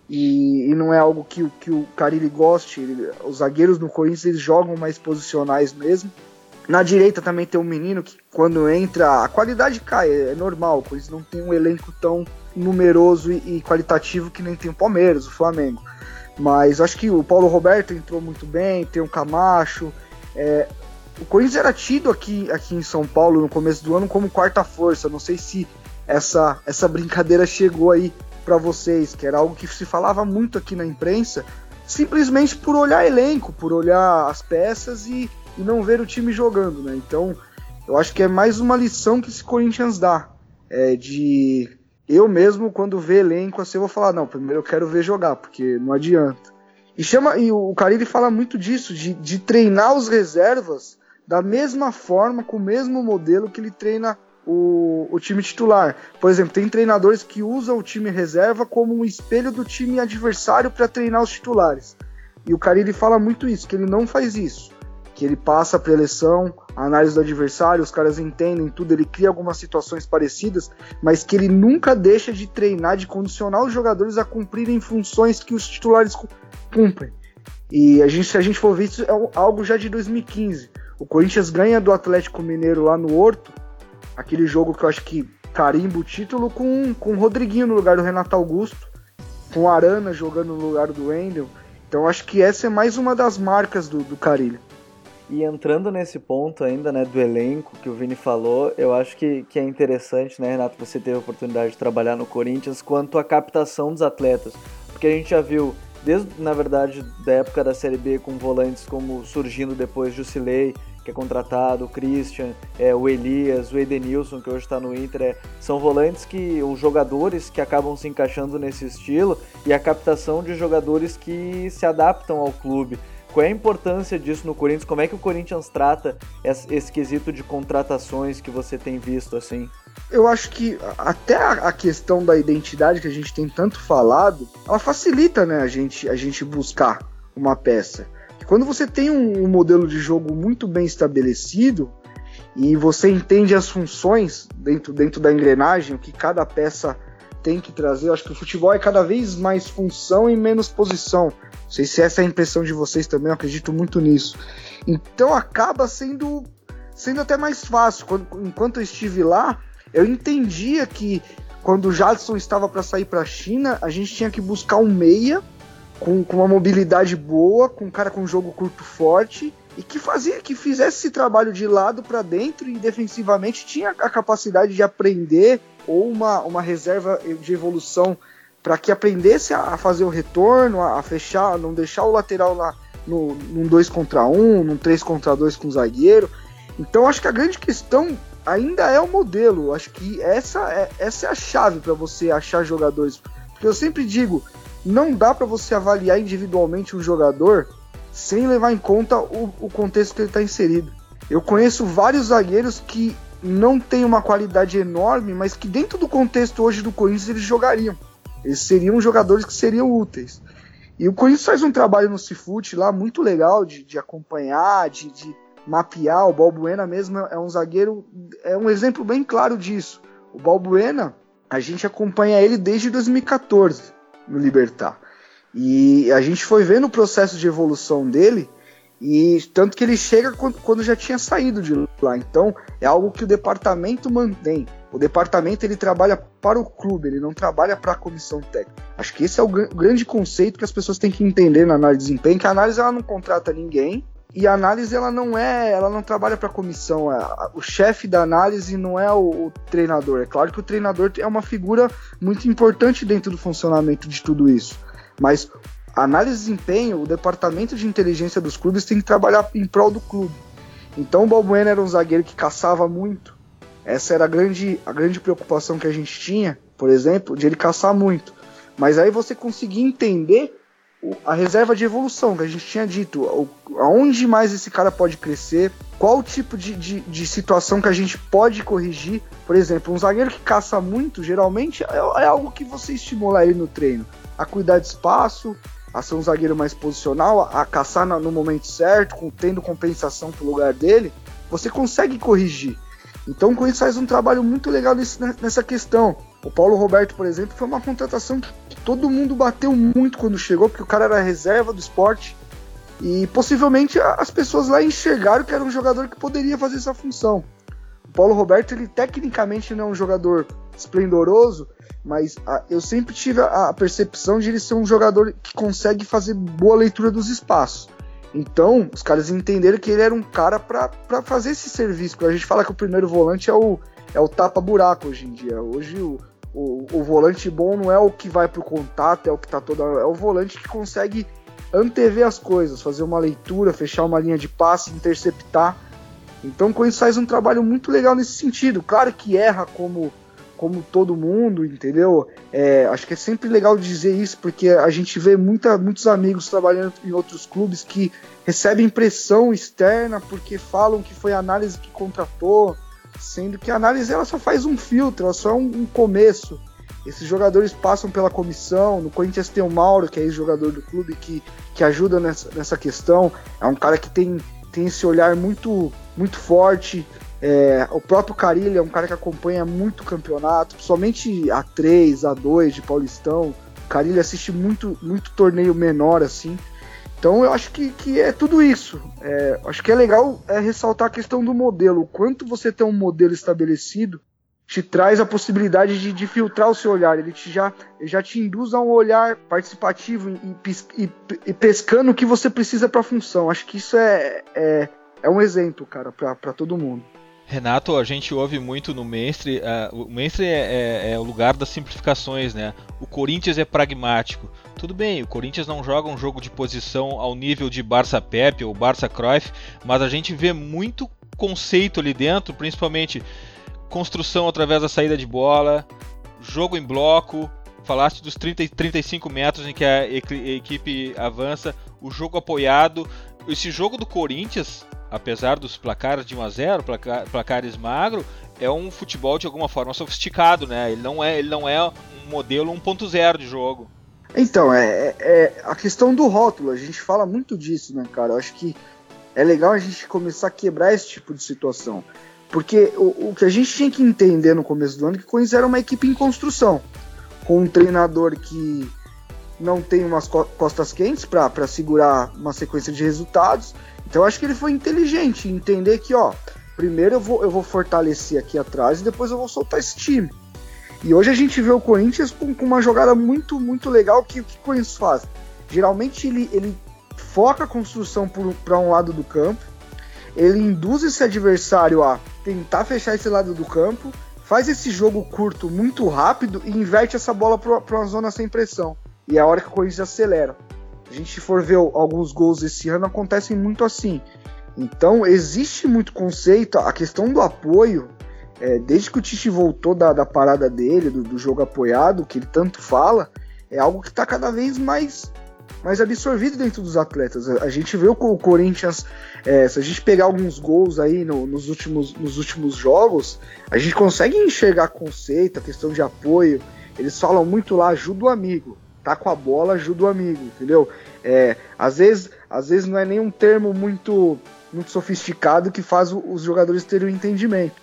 E, e não é algo que, que o Carilli goste. Ele, os zagueiros no Corinthians eles jogam mais posicionais mesmo. Na direita também tem um menino que quando entra, a qualidade cai, é normal, pois não tem um elenco tão numeroso e, e qualitativo que nem tem o Palmeiras, o Flamengo. Mas acho que o Paulo Roberto entrou muito bem, tem o Camacho. É, o Corinthians era tido aqui, aqui em São Paulo no começo do ano como quarta força. Não sei se essa, essa brincadeira chegou aí para vocês, que era algo que se falava muito aqui na imprensa, simplesmente por olhar elenco, por olhar as peças e e não ver o time jogando, né? Então, eu acho que é mais uma lição que esse Corinthians dá. É de eu mesmo, quando ver elenco assim, eu vou falar, não, primeiro eu quero ver jogar, porque não adianta. E chama e o Carille fala muito disso, de, de treinar os reservas da mesma forma, com o mesmo modelo que ele treina o, o time titular. Por exemplo, tem treinadores que usam o time reserva como um espelho do time adversário para treinar os titulares. E o Carille fala muito isso, que ele não faz isso que ele passa a preleção, a análise do adversário, os caras entendem tudo, ele cria algumas situações parecidas, mas que ele nunca deixa de treinar, de condicionar os jogadores a cumprirem funções que os titulares cumprem. E a gente, se a gente for ver isso, é algo já de 2015. O Corinthians ganha do Atlético Mineiro lá no Horto, aquele jogo que eu acho que carimba o título com, com o Rodriguinho no lugar do Renato Augusto, com o Arana jogando no lugar do Wendel. Então acho que essa é mais uma das marcas do, do Carilho. E entrando nesse ponto ainda, né, do elenco que o Vini falou, eu acho que, que é interessante, né, Renato, você teve a oportunidade de trabalhar no Corinthians, quanto à captação dos atletas. Porque a gente já viu, desde, na verdade, da época da Série B, com volantes como surgindo depois Jusilei, que é contratado, o Christian, é, o Elias, o Edenilson, que hoje está no Inter, é, são volantes que, os jogadores que acabam se encaixando nesse estilo e a captação de jogadores que se adaptam ao clube. Qual é a importância disso no Corinthians? Como é que o Corinthians trata esse quesito de contratações que você tem visto assim? Eu acho que até a questão da identidade que a gente tem tanto falado, ela facilita, né, a gente, a gente buscar uma peça. quando você tem um, um modelo de jogo muito bem estabelecido e você entende as funções dentro, dentro da engrenagem, o que cada peça tem que trazer, eu acho que o futebol é cada vez mais função e menos posição. Não sei se essa é a impressão de vocês também, eu acredito muito nisso. Então acaba sendo, sendo até mais fácil. Quando, enquanto eu estive lá, eu entendia que quando o Jadson estava para sair para a China, a gente tinha que buscar um meia com, com uma mobilidade boa, com um cara com jogo curto forte e que fazia que fizesse esse trabalho de lado para dentro e defensivamente tinha a capacidade de aprender ou uma, uma reserva de evolução para que aprendesse a, fazer o retorno, a, a, fechar, não deixar o lateral lá no, num 2 contra 1, um, num 3 contra 2 com o zagueiro. Então acho que a grande questão ainda é o modelo. Acho que essa é, essa é a chave para você achar jogadores. Porque eu sempre digo, não dá para você avaliar individualmente um jogador sem levar em conta o, o contexto que ele está inserido. Eu conheço vários zagueiros que não têm uma qualidade enorme, mas que dentro do contexto hoje do Corinthians eles jogariam. Eles seriam jogadores que seriam úteis. E o Corinthians faz um trabalho no Cifute lá muito legal de, de acompanhar, de, de, mapear. O Balbuena mesmo é um zagueiro, é um exemplo bem claro disso. O Balbuena, a gente acompanha ele desde 2014. no Libertar. E a gente foi vendo o processo de evolução dele, e tanto que ele chega quando já tinha saído de lá. Então é algo que o departamento mantém. O departamento ele trabalha para o clube, ele não trabalha para a comissão técnica. Acho que esse é o grande conceito que as pessoas têm que entender na análise de desempenho, que a análise ela não contrata ninguém, e a análise ela não é, ela não trabalha para a comissão. o chefe da análise não é o, o, treinador. É claro que o treinador é uma figura muito importante dentro do funcionamento de tudo isso. Mas análise de desempenho, o departamento de inteligência dos clubes tem que trabalhar em prol do clube. Então o Balbuena era um zagueiro que caçava muito. Essa era a grande, a grande preocupação que a gente tinha, por exemplo, de ele caçar muito. Mas aí você conseguia entender a reserva de evolução que a gente tinha dito, aonde mais esse cara pode crescer, qual tipo de, de, de, situação que a gente pode corrigir. Por exemplo, um zagueiro que caça muito, geralmente é, é, algo que você estimula ele no treino, a cuidar de espaço, a ser um zagueiro mais posicional, a, caçar no, momento certo, tendo compensação pro lugar dele, você consegue corrigir. Então o Corinthians faz um trabalho muito legal nesse, nessa questão. O Paulo Roberto, por exemplo, foi uma contratação que todo mundo bateu muito quando chegou, porque o cara era reserva do esporte. E possivelmente as pessoas lá enxergaram que era um jogador que poderia fazer essa função. O Paulo Roberto, ele tecnicamente não é um jogador esplendoroso, mas a, eu sempre tive a, a, percepção de ele ser um jogador que consegue fazer boa leitura dos espaços. Então, os caras entenderam que ele era um cara para fazer esse serviço. Porque a gente fala que o primeiro volante é o, é o tapa-buraco hoje em dia. Hoje o, o, o, volante bom não é o que vai pro contato, é o que tá toda. É o volante que consegue antever as coisas, fazer uma leitura, fechar uma linha de passe, interceptar. Então o Corinthians faz um trabalho muito legal nesse sentido. Claro que erra como, como todo mundo, entendeu? É, acho que é sempre legal dizer isso, porque a gente vê muita, muitos amigos trabalhando em outros clubes que recebem pressão externa porque falam que foi a análise que contratou sendo que a análise ela só faz um filtro, ela só é um, um começo. Esses jogadores passam pela comissão. No Corinthians tem o Mauro, que é ex-jogador do clube, que, que ajuda nessa, nessa questão. É um cara que tem, tem esse olhar muito, muito forte. É, o próprio Carilho é um cara que acompanha muito campeonato, somente A3, A2 de Paulistão. Carilho assiste muito, muito torneio menor assim. Então eu acho que, que é tudo isso. É, acho que é legal é, ressaltar a questão do modelo. O quanto você tem um modelo estabelecido te traz a possibilidade de, de filtrar o seu olhar. Ele te já, já te induz a um olhar participativo e, e, e pescando o que você precisa para a função. Acho que isso é, é, é um exemplo, cara, para todo mundo. Renato, a gente ouve muito no Mestre. Uh, o Mestre é, é, é, o lugar das simplificações, né? O Corinthians é pragmático. Tudo bem, o Corinthians não joga um jogo de posição ao nível de Barça Pepe ou Barça Cruyff, mas a gente vê muito conceito ali dentro, principalmente construção através da saída de bola, jogo em bloco, falaste dos 30 35 metros em que a equipe avança, o jogo apoiado. Esse jogo do Corinthians, apesar dos placares de 1 a 0, placar, placares magro, é um futebol de alguma forma sofisticado, né? Ele não é, ele não é um modelo 1.0 de jogo. Então, é, é, é, a questão do rótulo, a gente fala muito disso, né, cara? Eu acho que é legal a gente começar a quebrar esse tipo de situação. Porque o, o que a gente tinha que entender no começo do ano é que o Corinthians era uma equipe em construção. Com um treinador que não tem umas costas quentes para segurar uma sequência de resultados. Então eu acho que ele foi inteligente em entender que, ó, primeiro eu vou, eu vou fortalecer aqui atrás e depois eu vou soltar esse time. E hoje a gente vê o Corinthians com, com uma jogada muito, muito legal que o que o Corinthians faz? Geralmente ele, ele foca a construção para um lado do campo, ele induz esse adversário a tentar fechar esse lado do campo, faz esse jogo curto muito rápido e inverte essa bola para uma zona sem pressão. E é a hora que o Corinthians acelera. A gente for ver alguns gols esse ano, acontecem muito assim. Então, existe muito conceito, a questão do apoio é, desde que o Tite voltou da, da parada dele, do, do, jogo apoiado, que ele tanto fala, é algo que está cada vez mais, mais absorvido dentro dos atletas. A, a gente vê o, o Corinthians, é, se a gente pegar alguns gols aí no, nos, últimos, nos últimos jogos, a gente consegue enxergar conceito, a questão de apoio. Eles falam muito lá, ajuda o amigo. Tá com a bola, ajuda o amigo, entendeu? É, às, vezes, às vezes não é nem um termo muito, muito sofisticado que faz os jogadores terem o um entendimento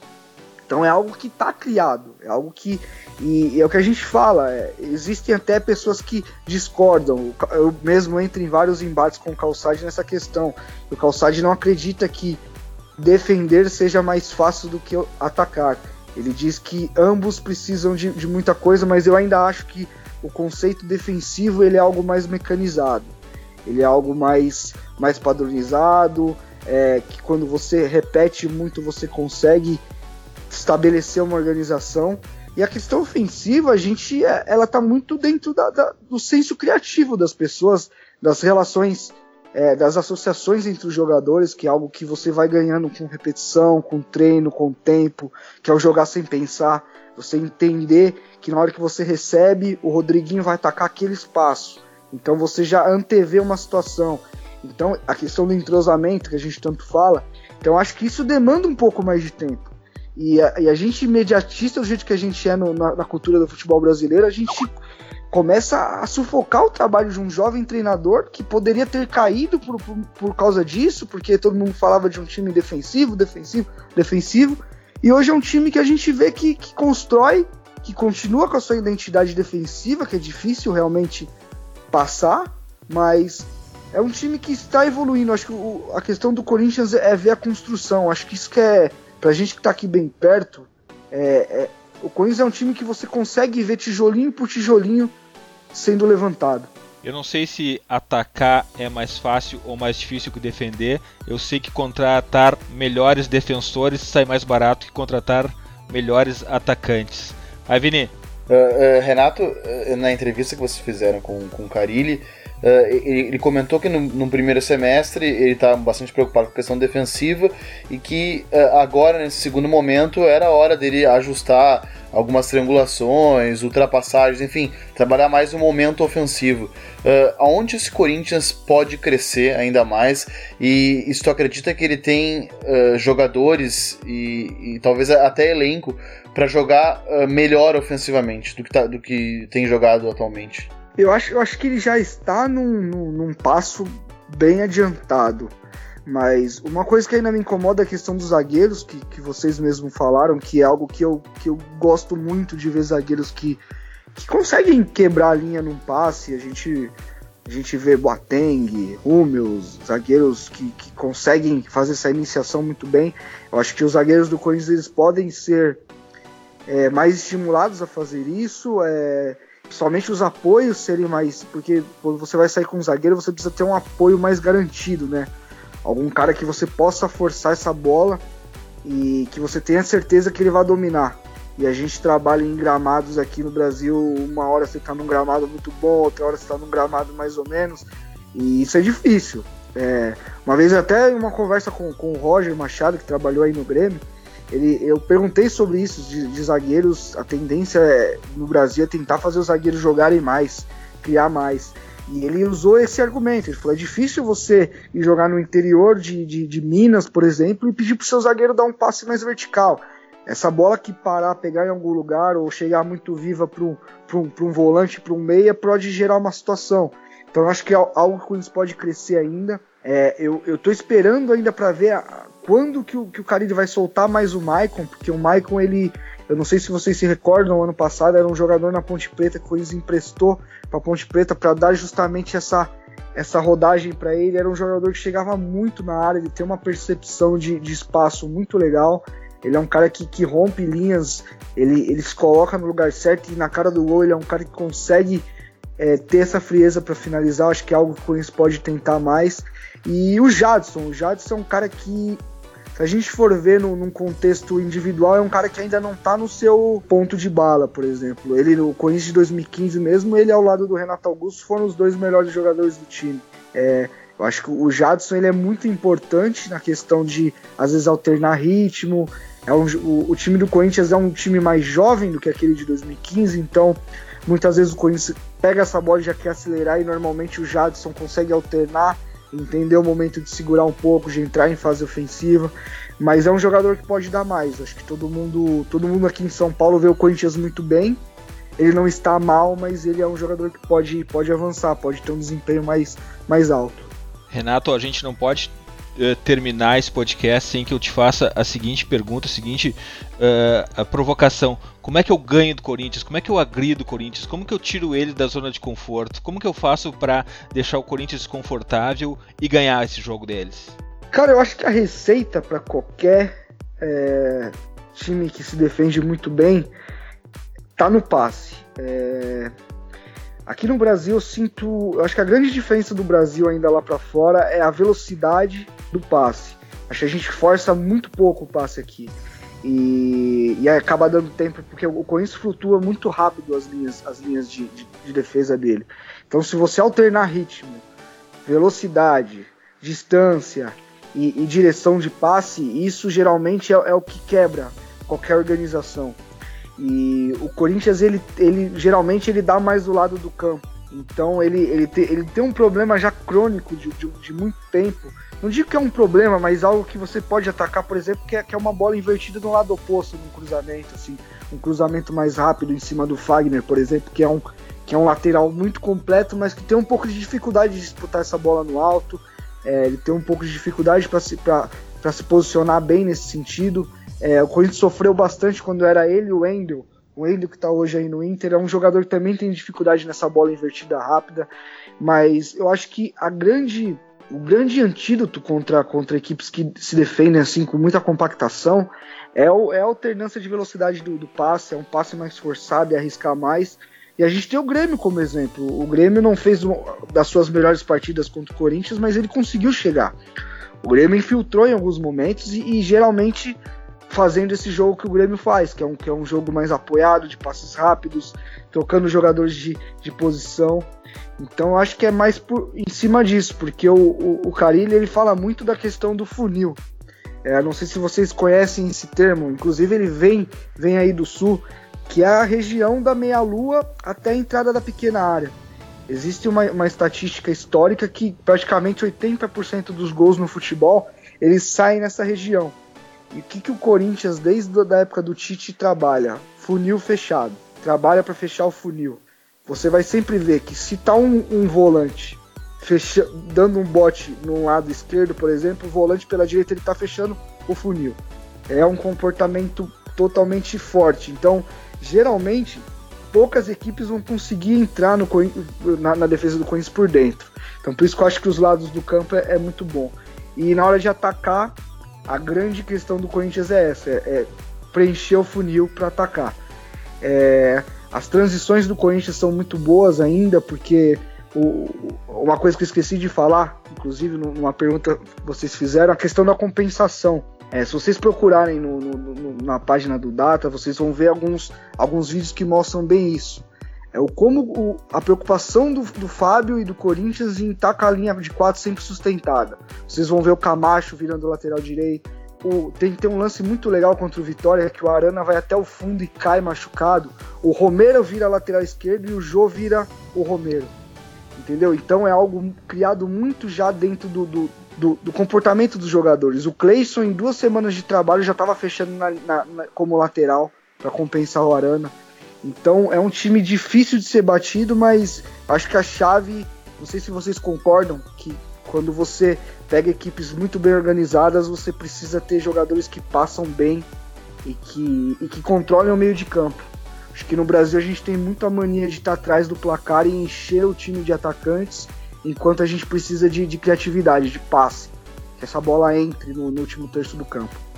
Então é algo que está criado, é algo que. E, e, é o que a gente fala, é, existem até pessoas que discordam. Eu mesmo entro em vários embates com o Calçade nessa questão. O Calçade não acredita que defender seja mais fácil do que atacar. Ele diz que ambos precisam de, de muita coisa, mas eu ainda acho que o conceito defensivo ele é algo mais mecanizado. Ele é algo mais, mais padronizado, é, que quando você repete muito você consegue estabelecer uma organização. E a questão ofensiva, a gente, é, ela está muito dentro da, da, do senso criativo das pessoas, das relações, é, das associações entre os jogadores, que é algo que você vai ganhando com repetição, com treino, com tempo, que é o jogar sem pensar. Você entender que na hora que você recebe, o Rodriguinho vai atacar aquele espaço. Então você já antevê uma situação. Então a questão do entrosamento que a gente tanto fala, então acho que isso demanda um pouco mais de tempo. E a, e a gente imediatista, do jeito que a gente é no, na, na, cultura do futebol brasileiro, a gente começa a sufocar o trabalho de um jovem treinador que poderia ter caído por, por, por causa disso, porque todo mundo falava de um time defensivo, defensivo, defensivo. E hoje é um time que a gente vê que, que constrói, que continua com a sua identidade defensiva, que é difícil realmente passar, mas é um time que está evoluindo. Acho que o, a questão do Corinthians é ver a construção. Acho que isso que é pra gente que tá aqui bem perto, é, é, o Corinthians é um time que você consegue ver tijolinho por tijolinho sendo levantado. Eu não sei se atacar é mais fácil ou mais difícil que defender. Eu sei que contratar melhores defensores sai mais barato que contratar melhores atacantes. Aí, Vini. Uh, uh, Renato, uh, na entrevista que vocês fizeram com, com o Carilli, ele, ele, comentou que no, no primeiro semestre ele está bastante preocupado com a questão defensiva e que agora, nesse segundo momento, era a hora dele ajustar algumas triangulações, ultrapassagens, enfim, trabalhar mais no momento ofensivo. Aonde esse Corinthians pode crescer ainda mais? E, e se tu acredita que ele tem jogadores e, e, talvez até elenco para jogar melhor ofensivamente do que, tá, do que tem jogado atualmente? Eu acho, eu acho que ele já está num, num, num passo bem adiantado. Mas uma coisa que ainda me incomoda é a questão dos zagueiros, que, que vocês mesmos falaram, que é algo que eu, que eu gosto muito de ver zagueiros que, que conseguem quebrar a linha num passe. A gente, a gente vê Boateng, Hummels, zagueiros que, que conseguem fazer essa iniciação muito bem. Eu acho que os zagueiros do Corinthians eles podem ser é, mais estimulados a fazer isso. É, somente os apoios serem mais. Porque quando você vai sair com um zagueiro, você precisa ter um apoio mais garantido, né? Algum cara que você possa forçar essa bola e que você tenha certeza que ele vai dominar. E a gente trabalha em gramados aqui no Brasil, uma hora você está num gramado muito bom, outra hora você está num gramado mais ou menos. E isso é difícil. É, uma vez até em uma conversa com, com o Roger Machado, que trabalhou aí no Grêmio, ele, eu perguntei sobre isso de, de zagueiros. A tendência é, no Brasil é tentar fazer os zagueiros jogarem mais, criar mais. E ele usou esse argumento. Ele falou: é difícil você ir jogar no interior de, de, de Minas, por exemplo, e pedir para o seu zagueiro dar um passe mais vertical. Essa bola que parar, pegar em algum lugar ou chegar muito viva para um, um, um volante, para um meia, pode gerar uma situação. Então acho que é algo que o Corinthians pode crescer ainda. É, eu, tô esperando ainda para ver a, quando que o, que o Carille vai soltar mais o Maicon, porque o Maicon, ele. Eu não sei se vocês se recordam, ano passado era um jogador na Ponte Preta que o Corinthians emprestou para Ponte Preta para dar justamente essa, essa rodagem para ele. Era um jogador que chegava muito na área, ele tem uma percepção de, de espaço muito legal. Ele é um cara que, que rompe linhas, ele, ele se coloca no lugar certo e na cara do gol ele é um cara que consegue é, ter essa frieza para finalizar. Acho que é algo que o Corinthians pode tentar mais. E o Jadson, o Jadson é um cara que se a gente for ver no, num contexto individual, é um cara que ainda não tá no seu ponto de bala, por exemplo. Ele, no Corinthians de 2015 mesmo, ele ao lado do Renato Augusto foram os dois melhores jogadores do time. É, eu acho que o Jadson ele é muito importante na questão de, às vezes, alternar ritmo. É um, o, o, time do Corinthians é um time mais jovem do que aquele de 2015, então muitas vezes o Corinthians pega essa bola e já quer acelerar e normalmente o Jadson consegue alternar entender o momento de segurar um pouco, de entrar em fase ofensiva. Mas é um jogador que pode dar mais. Acho que todo mundo, todo mundo aqui em São Paulo vê o Corinthians muito bem. Ele não está mal, mas ele é um jogador que pode, pode avançar, pode ter um desempenho mais, mais alto. Renato, a gente não pode uh, terminar esse podcast sem que eu te faça a seguinte pergunta, a seguinte uh, a provocação. Como é que eu ganho do Corinthians? Como é que eu agrido o Corinthians? Como que eu tiro ele da zona de conforto? Como que eu faço para deixar o Corinthians confortável e ganhar esse jogo deles? Cara, eu acho que a receita para qualquer é, time que se defende muito bem tá no passe. É, aqui no Brasil eu sinto, eu acho que a grande diferença do Brasil ainda lá para fora é a velocidade do passe. Acho que a gente força muito pouco o passe aqui. E, e acaba dando tempo, porque o Corinthians flutua muito rápido as linhas, as linhas de, de, de defesa dele. Então, se você alternar ritmo, velocidade, distância e, e direção de passe, isso geralmente é, é, o que quebra qualquer organização. E o Corinthians, ele, ele geralmente ele dá mais do lado do campo. Então ele, ele, te, ele tem um problema já crônico de, de, de, muito tempo. Não digo que é um problema, mas algo que você pode atacar, por exemplo, que é, que é uma bola invertida no lado oposto no cruzamento, assim, um cruzamento mais rápido em cima do Fagner, por exemplo, que é um, que é um lateral muito completo, mas que tem um pouco de dificuldade de disputar essa bola no alto. É, ele tem um pouco de dificuldade para se, se posicionar bem nesse sentido. É, o Corinthians sofreu bastante quando era ele o Wendel. O Wendel que está hoje aí no Inter é um jogador que também tem dificuldade nessa bola invertida rápida, mas eu acho que a grande o grande antídoto contra, contra equipes que se defendem assim com muita compactação é, o, é a alternância de velocidade do, do passe, é um passe mais forçado e arriscar mais. E a gente tem o Grêmio como exemplo. O Grêmio não fez das suas melhores partidas contra o Corinthians, mas ele conseguiu chegar. O Grêmio infiltrou em alguns momentos e, e geralmente fazendo esse jogo que o Grêmio faz, que é um, que é um jogo mais apoiado, de passes rápidos, trocando jogadores de, de posição. Então acho que é mais por, em cima disso, porque o, o, o Carilli ele fala muito da questão do funil. É, não sei se vocês conhecem esse termo, inclusive ele vem, vem aí do sul, que é a região da meia-lua até a entrada da pequena área. Existe uma, uma estatística histórica que praticamente 80% dos gols no futebol eles saem nessa região. E o que, que o Corinthians, desde a época do Tite, trabalha? Funil fechado. Trabalha para fechar o funil. Você vai sempre ver que se tá um, um volante fecha, dando um bote no lado esquerdo, por exemplo, o volante pela direita ele tá fechando o funil. É um comportamento totalmente forte. Então, geralmente, poucas equipes vão conseguir entrar no, na, na, defesa do Corinthians por dentro. Então, por isso que eu acho que os lados do campo é, é muito bom. E na hora de atacar, a grande questão do Corinthians é essa: é, é preencher o funil para atacar. É, as transições do Corinthians são muito boas ainda, porque o, uma coisa que eu esqueci de falar, inclusive numa pergunta que vocês fizeram, a questão da compensação. É, se vocês procurarem no, no, no, na página do Data, vocês vão ver alguns, alguns vídeos que mostram bem isso. É o como o, a preocupação do, do Fábio e do Corinthians em estar tá com a linha de quatro sempre sustentada. Vocês vão ver o Camacho virando o lateral direito. O, tem, tem um lance muito legal contra o Vitória, que o Arana vai até o fundo e cai machucado. O Romero vira lateral esquerdo e o Jô vira o Romero. Entendeu? Então é algo criado muito já dentro do, do, do, do comportamento dos jogadores. O Cleison, em duas semanas de trabalho, já estava fechando na, na, na, como lateral para compensar o Arana. Então é um time difícil de ser batido, mas acho que a chave, não sei se vocês concordam, que quando você pega equipes muito bem organizadas, você precisa ter jogadores que passam bem e que, e que controlem o meio de campo. Acho que no Brasil a gente tem muita mania de estar atrás do placar e encher o time de atacantes, enquanto a gente precisa de, de criatividade, de passe, que essa bola entre no, no último terço do campo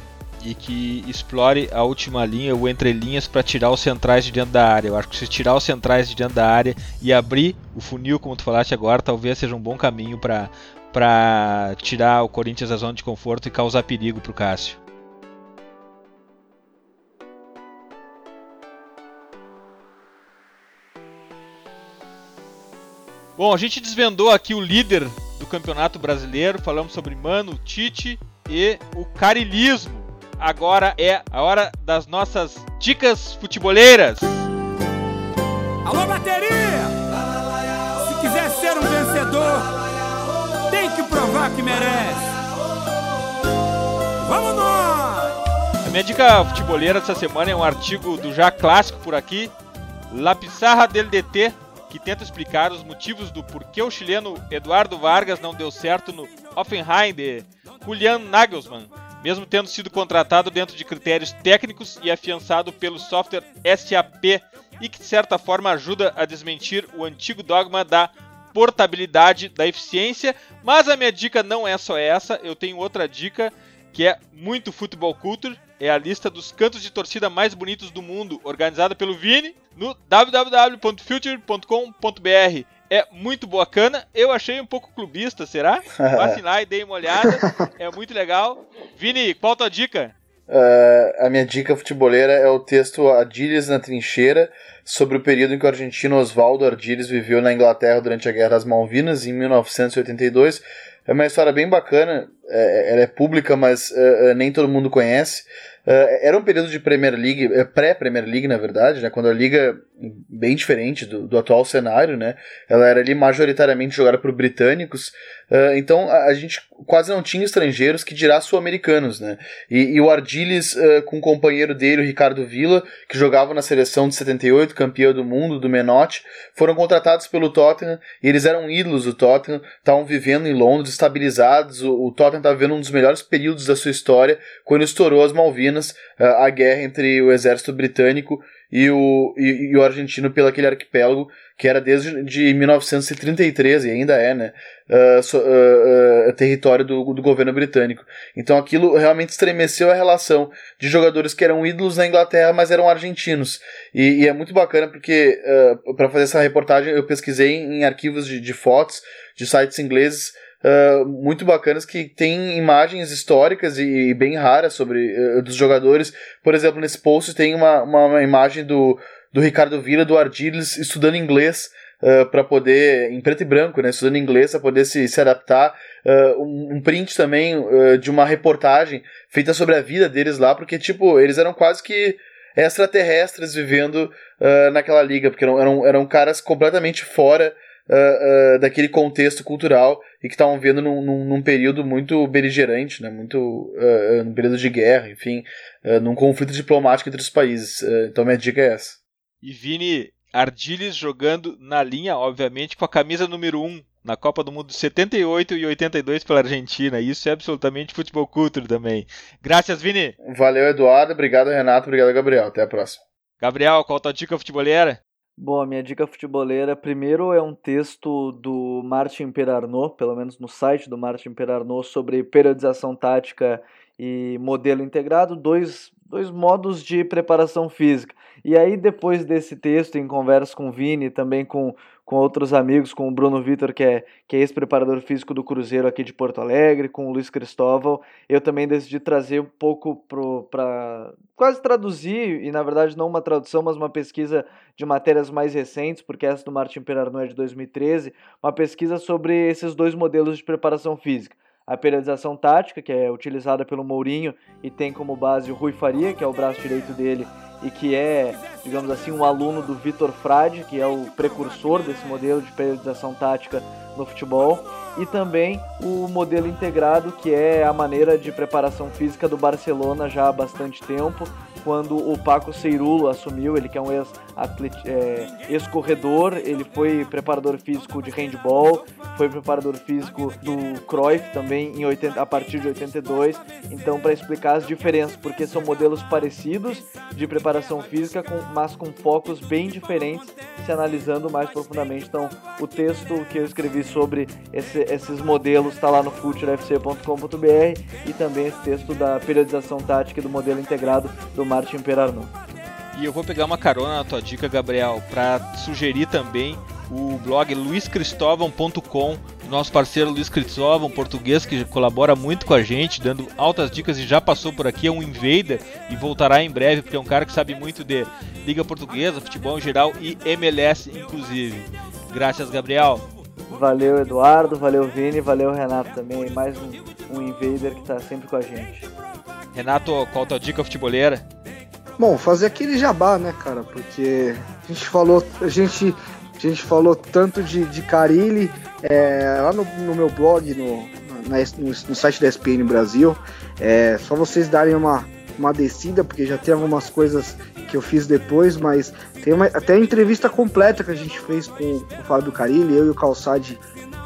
e que explore a última linha, o entre linhas, para tirar os centrais de dentro da área. Eu acho que se tirar os centrais de dentro da área e abrir o funil, como tu falaste agora, talvez seja um bom caminho para tirar o Corinthians da zona de conforto e causar perigo para o Cássio. Bom, a gente desvendou aqui o líder do Campeonato Brasileiro, falamos sobre Mano, Tite e o carilismo agora é a hora das nossas dicas futeboleiras. Alô, bateria! Se quiser ser um vencedor, tem que provar que merece. Vamos nós! A minha dica futeboleira dessa semana é um artigo do já clássico por aqui, La Pizarra del DT, que tenta explicar os motivos do porquê o chileno Eduardo Vargas não deu certo no Hoffenheim de Julian Nagelsmann, mesmo tendo sido contratado dentro de critérios técnicos e afiançado pelo software SAP e que de certa forma ajuda a desmentir o antigo dogma da portabilidade, da eficiência. Mas a minha dica não é só essa, eu tenho outra dica que é muito futebol culture, é a lista dos cantos de torcida mais bonitos do mundo, organizada pelo Vini no www.future.com.br. É muito bacana, eu achei um pouco clubista, será? Passem lá e deem uma olhada, é muito legal. Vini, qual a tua dica? Uh, a minha dica futeboleira é o texto Adílias na Trincheira, sobre o período em que o argentino Oswaldo Ardiles viveu na Inglaterra durante a Guerra das Malvinas, em 1982. É uma história bem bacana, é, ela é pública, mas é, nem todo mundo conhece. Uh, era um período de Premier League, é, pré-Premier League, na verdade, né? Quando a liga bem diferente do, do atual cenário, né? Ela era ali majoritariamente jogada por britânicos, uh, então a, a, gente quase não tinha estrangeiros que dirá sul-americanos, né? E, e, o Ardiles, uh, com o companheiro dele, o Ricardo Villa, que jogava na seleção de 78, campeão do mundo, do Menotti, foram contratados pelo Tottenham e eles eram ídolos do Tottenham, estavam vivendo em Londres, estabilizados, o, o Tottenham estava vivendo um dos melhores períodos da sua história quando estourou as Malvinas, uh, a guerra entre o exército britânico e o, e, e, o argentino pelo aquele arquipélago que era desde de 1933 e ainda é, né, uh, so, uh, uh, território do, do governo britânico. Então aquilo realmente estremeceu a relação de jogadores que eram ídolos na Inglaterra, mas eram argentinos. E, e é muito bacana porque para fazer essa reportagem eu pesquisei em arquivos de, de fotos de sites ingleses uh, muito bacanas que tem imagens históricas e, e bem raras sobre uh, dos jogadores. Por exemplo, nesse post tem uma, uma, uma imagem do, do Ricardo Villa, do Ardiles, estudando inglês. Uh, para poder, em preto e branco, né, estudando inglês, para poder se, se adaptar. Uh, um, um, print também uh, de uma reportagem feita sobre a vida deles lá, porque, tipo, eles eram quase que extraterrestres vivendo naquela liga, porque eram, eram, eram caras completamente fora uh, uh, daquele contexto cultural e que estavam vendo num, num, num, período muito beligerante, né? muito uh, num período de guerra, enfim, num conflito diplomático entre os países. então minha dica é essa. E Vini Ardiles jogando na linha, obviamente, com a camisa número 1 na Copa do Mundo de 78 e 82 pela Argentina. Isso é absolutamente futebol culture também. Graças, Vini. Valeu, Eduardo. Obrigado, Renato. Obrigado, Gabriel. Até a próxima. Gabriel, qual a tua dica futebolera? Bom, minha dica futeboleira, primeiro é um texto do Martin Perarnaud, pelo menos no site do Martin Perarnaud, sobre periodização tática e modelo integrado, dois, dois modos de preparação física. E aí, depois desse texto, em conversa com o Vini, também com com outros amigos, com o Bruno Vitor, que é, que é ex-preparador físico do Cruzeiro aqui de Porto Alegre, com o Luiz Cristóvão. Eu também decidi trazer um pouco para quase traduzir, e na verdade não uma tradução, mas uma pesquisa de matérias mais recentes, porque essa do Martin Perarno é de 2013, uma pesquisa sobre esses dois modelos de preparação física a periodização tática, que é utilizada pelo Mourinho e tem como base o Rui Faria, que é o braço direito dele e que é, digamos assim, um aluno do Vitor Frade, que é o precursor desse modelo de periodização tática no futebol, e também o modelo integrado, que é a maneira de preparação física do Barcelona já há bastante tempo, quando o Paco Ceirulo assumiu, ele que é um ex-corredor, é, ex ele foi preparador físico de handball, foi preparador físico do Cruyff também em 80, a partir de 82, então para explicar as diferenças, porque são modelos parecidos de preparação física, com, mas com focos bem diferentes, se analisando mais profundamente. Então, o texto que eu escrevi sobre esse, esses modelos está lá no futurefc.com.br e também esse texto da periodização tática do modelo integrado do Martin Perarnon. E eu vou pegar uma carona na tua dica, Gabriel, para sugerir também o blog luiscristovão.com, nosso parceiro Luiz Cristóvão, português, que colabora muito com a gente, dando altas dicas e já passou por aqui, é um invader e voltará em breve, porque é um cara que sabe muito de Liga Portuguesa, futebol em geral e MLS inclusive. Graças, Gabriel. Valeu, Eduardo, valeu, Vini, valeu, Renato também, mais um, um invader que está sempre com a gente. Renato, qual a tua dica futebolera? Bom, fazer aquele jabá, né, cara? Porque a gente falou, a gente, a gente falou tanto de, de Carilli é, lá no, no, meu blog, no, na, no, no, site da SPN Brasil. É só vocês darem uma, uma descida, porque já tem algumas coisas que eu fiz depois, mas tem uma, até a entrevista completa que a gente fez com, com o Fábio Carilli, eu e o Calçade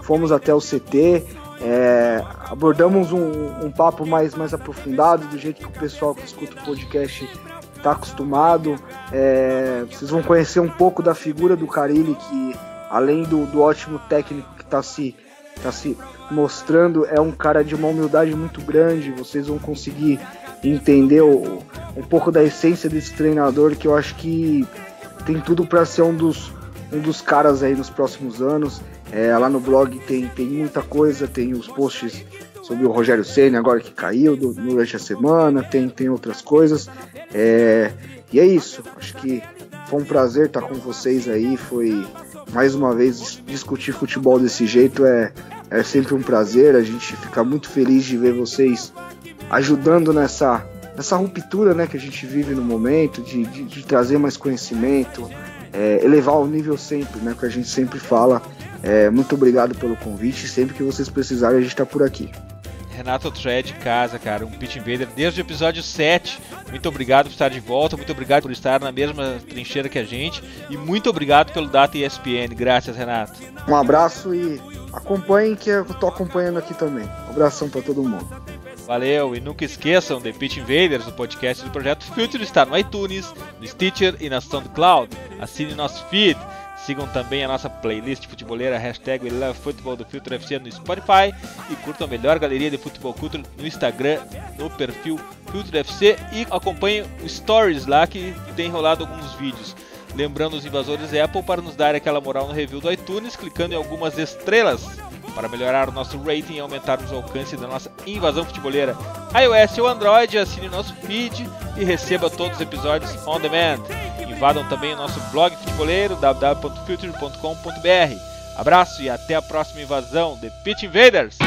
fomos até o CT, É, abordamos um, um, papo mais, mais aprofundado, do jeito que o pessoal que escuta o podcast está acostumado. É, vocês vão conhecer um pouco da figura do Carilli, que além do, do ótimo técnico que está se, tá se mostrando, é um cara de uma humildade muito grande. Vocês vão conseguir entender o, um pouco da essência desse treinador, que eu acho que tem tudo para ser um dos, um dos caras aí nos próximos anos. É, lá no blog tem, tem muita coisa, tem os posts sobre o Rogério Senna agora que caiu do, durante a semana, tem, tem outras coisas. É, e é isso, acho que foi um prazer estar com vocês aí, foi mais uma vez discutir futebol desse jeito é, é sempre um prazer, a gente fica muito feliz de ver vocês ajudando nessa, nessa ruptura né, que a gente vive no momento, de, de, de trazer mais conhecimento, é, elevar o nível sempre, né, que a gente sempre fala. É, muito obrigado pelo convite. Sempre que vocês precisarem, a gente está por aqui. Renato Tré de casa, cara, um Pit Invader desde o episódio 7. Muito obrigado por estar de volta, muito obrigado por estar na mesma trincheira que a gente e muito obrigado pelo Data ESPN. Graças, Renato. Um abraço e acompanhem que eu tô acompanhando aqui também. Um abração para todo mundo. Valeu, e nunca esqueçam, The Pitch Invaders, o podcast do Projeto Future, está no iTunes, no Stitcher e na SoundCloud. Assine nosso feed. Sigam também a nossa playlist futebolera, hashtag Football do Filtro FC no Spotify e curtam a melhor galeria de futebol culto no Instagram, no perfil Filtro FC e acompanhem o Stories lá que tem rolado alguns vídeos. Lembrando os invasores Apple para nos dar aquela moral no review do iTunes, clicando em algumas estrelas para melhorar o nosso rating e aumentarmos o alcance da nossa invasão futebolera. iOS ou Android, assine nosso feed e receba todos os episódios on demand. Invadam também o nosso blog futeboleiro www.future.com.br. Abraço e até a próxima invasão The Pitch Invaders.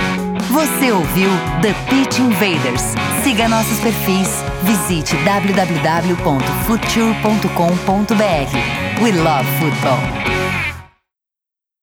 Você ouviu The Pitch Invaders. Siga nossos perfis. Visite www.future.com.br. We love football.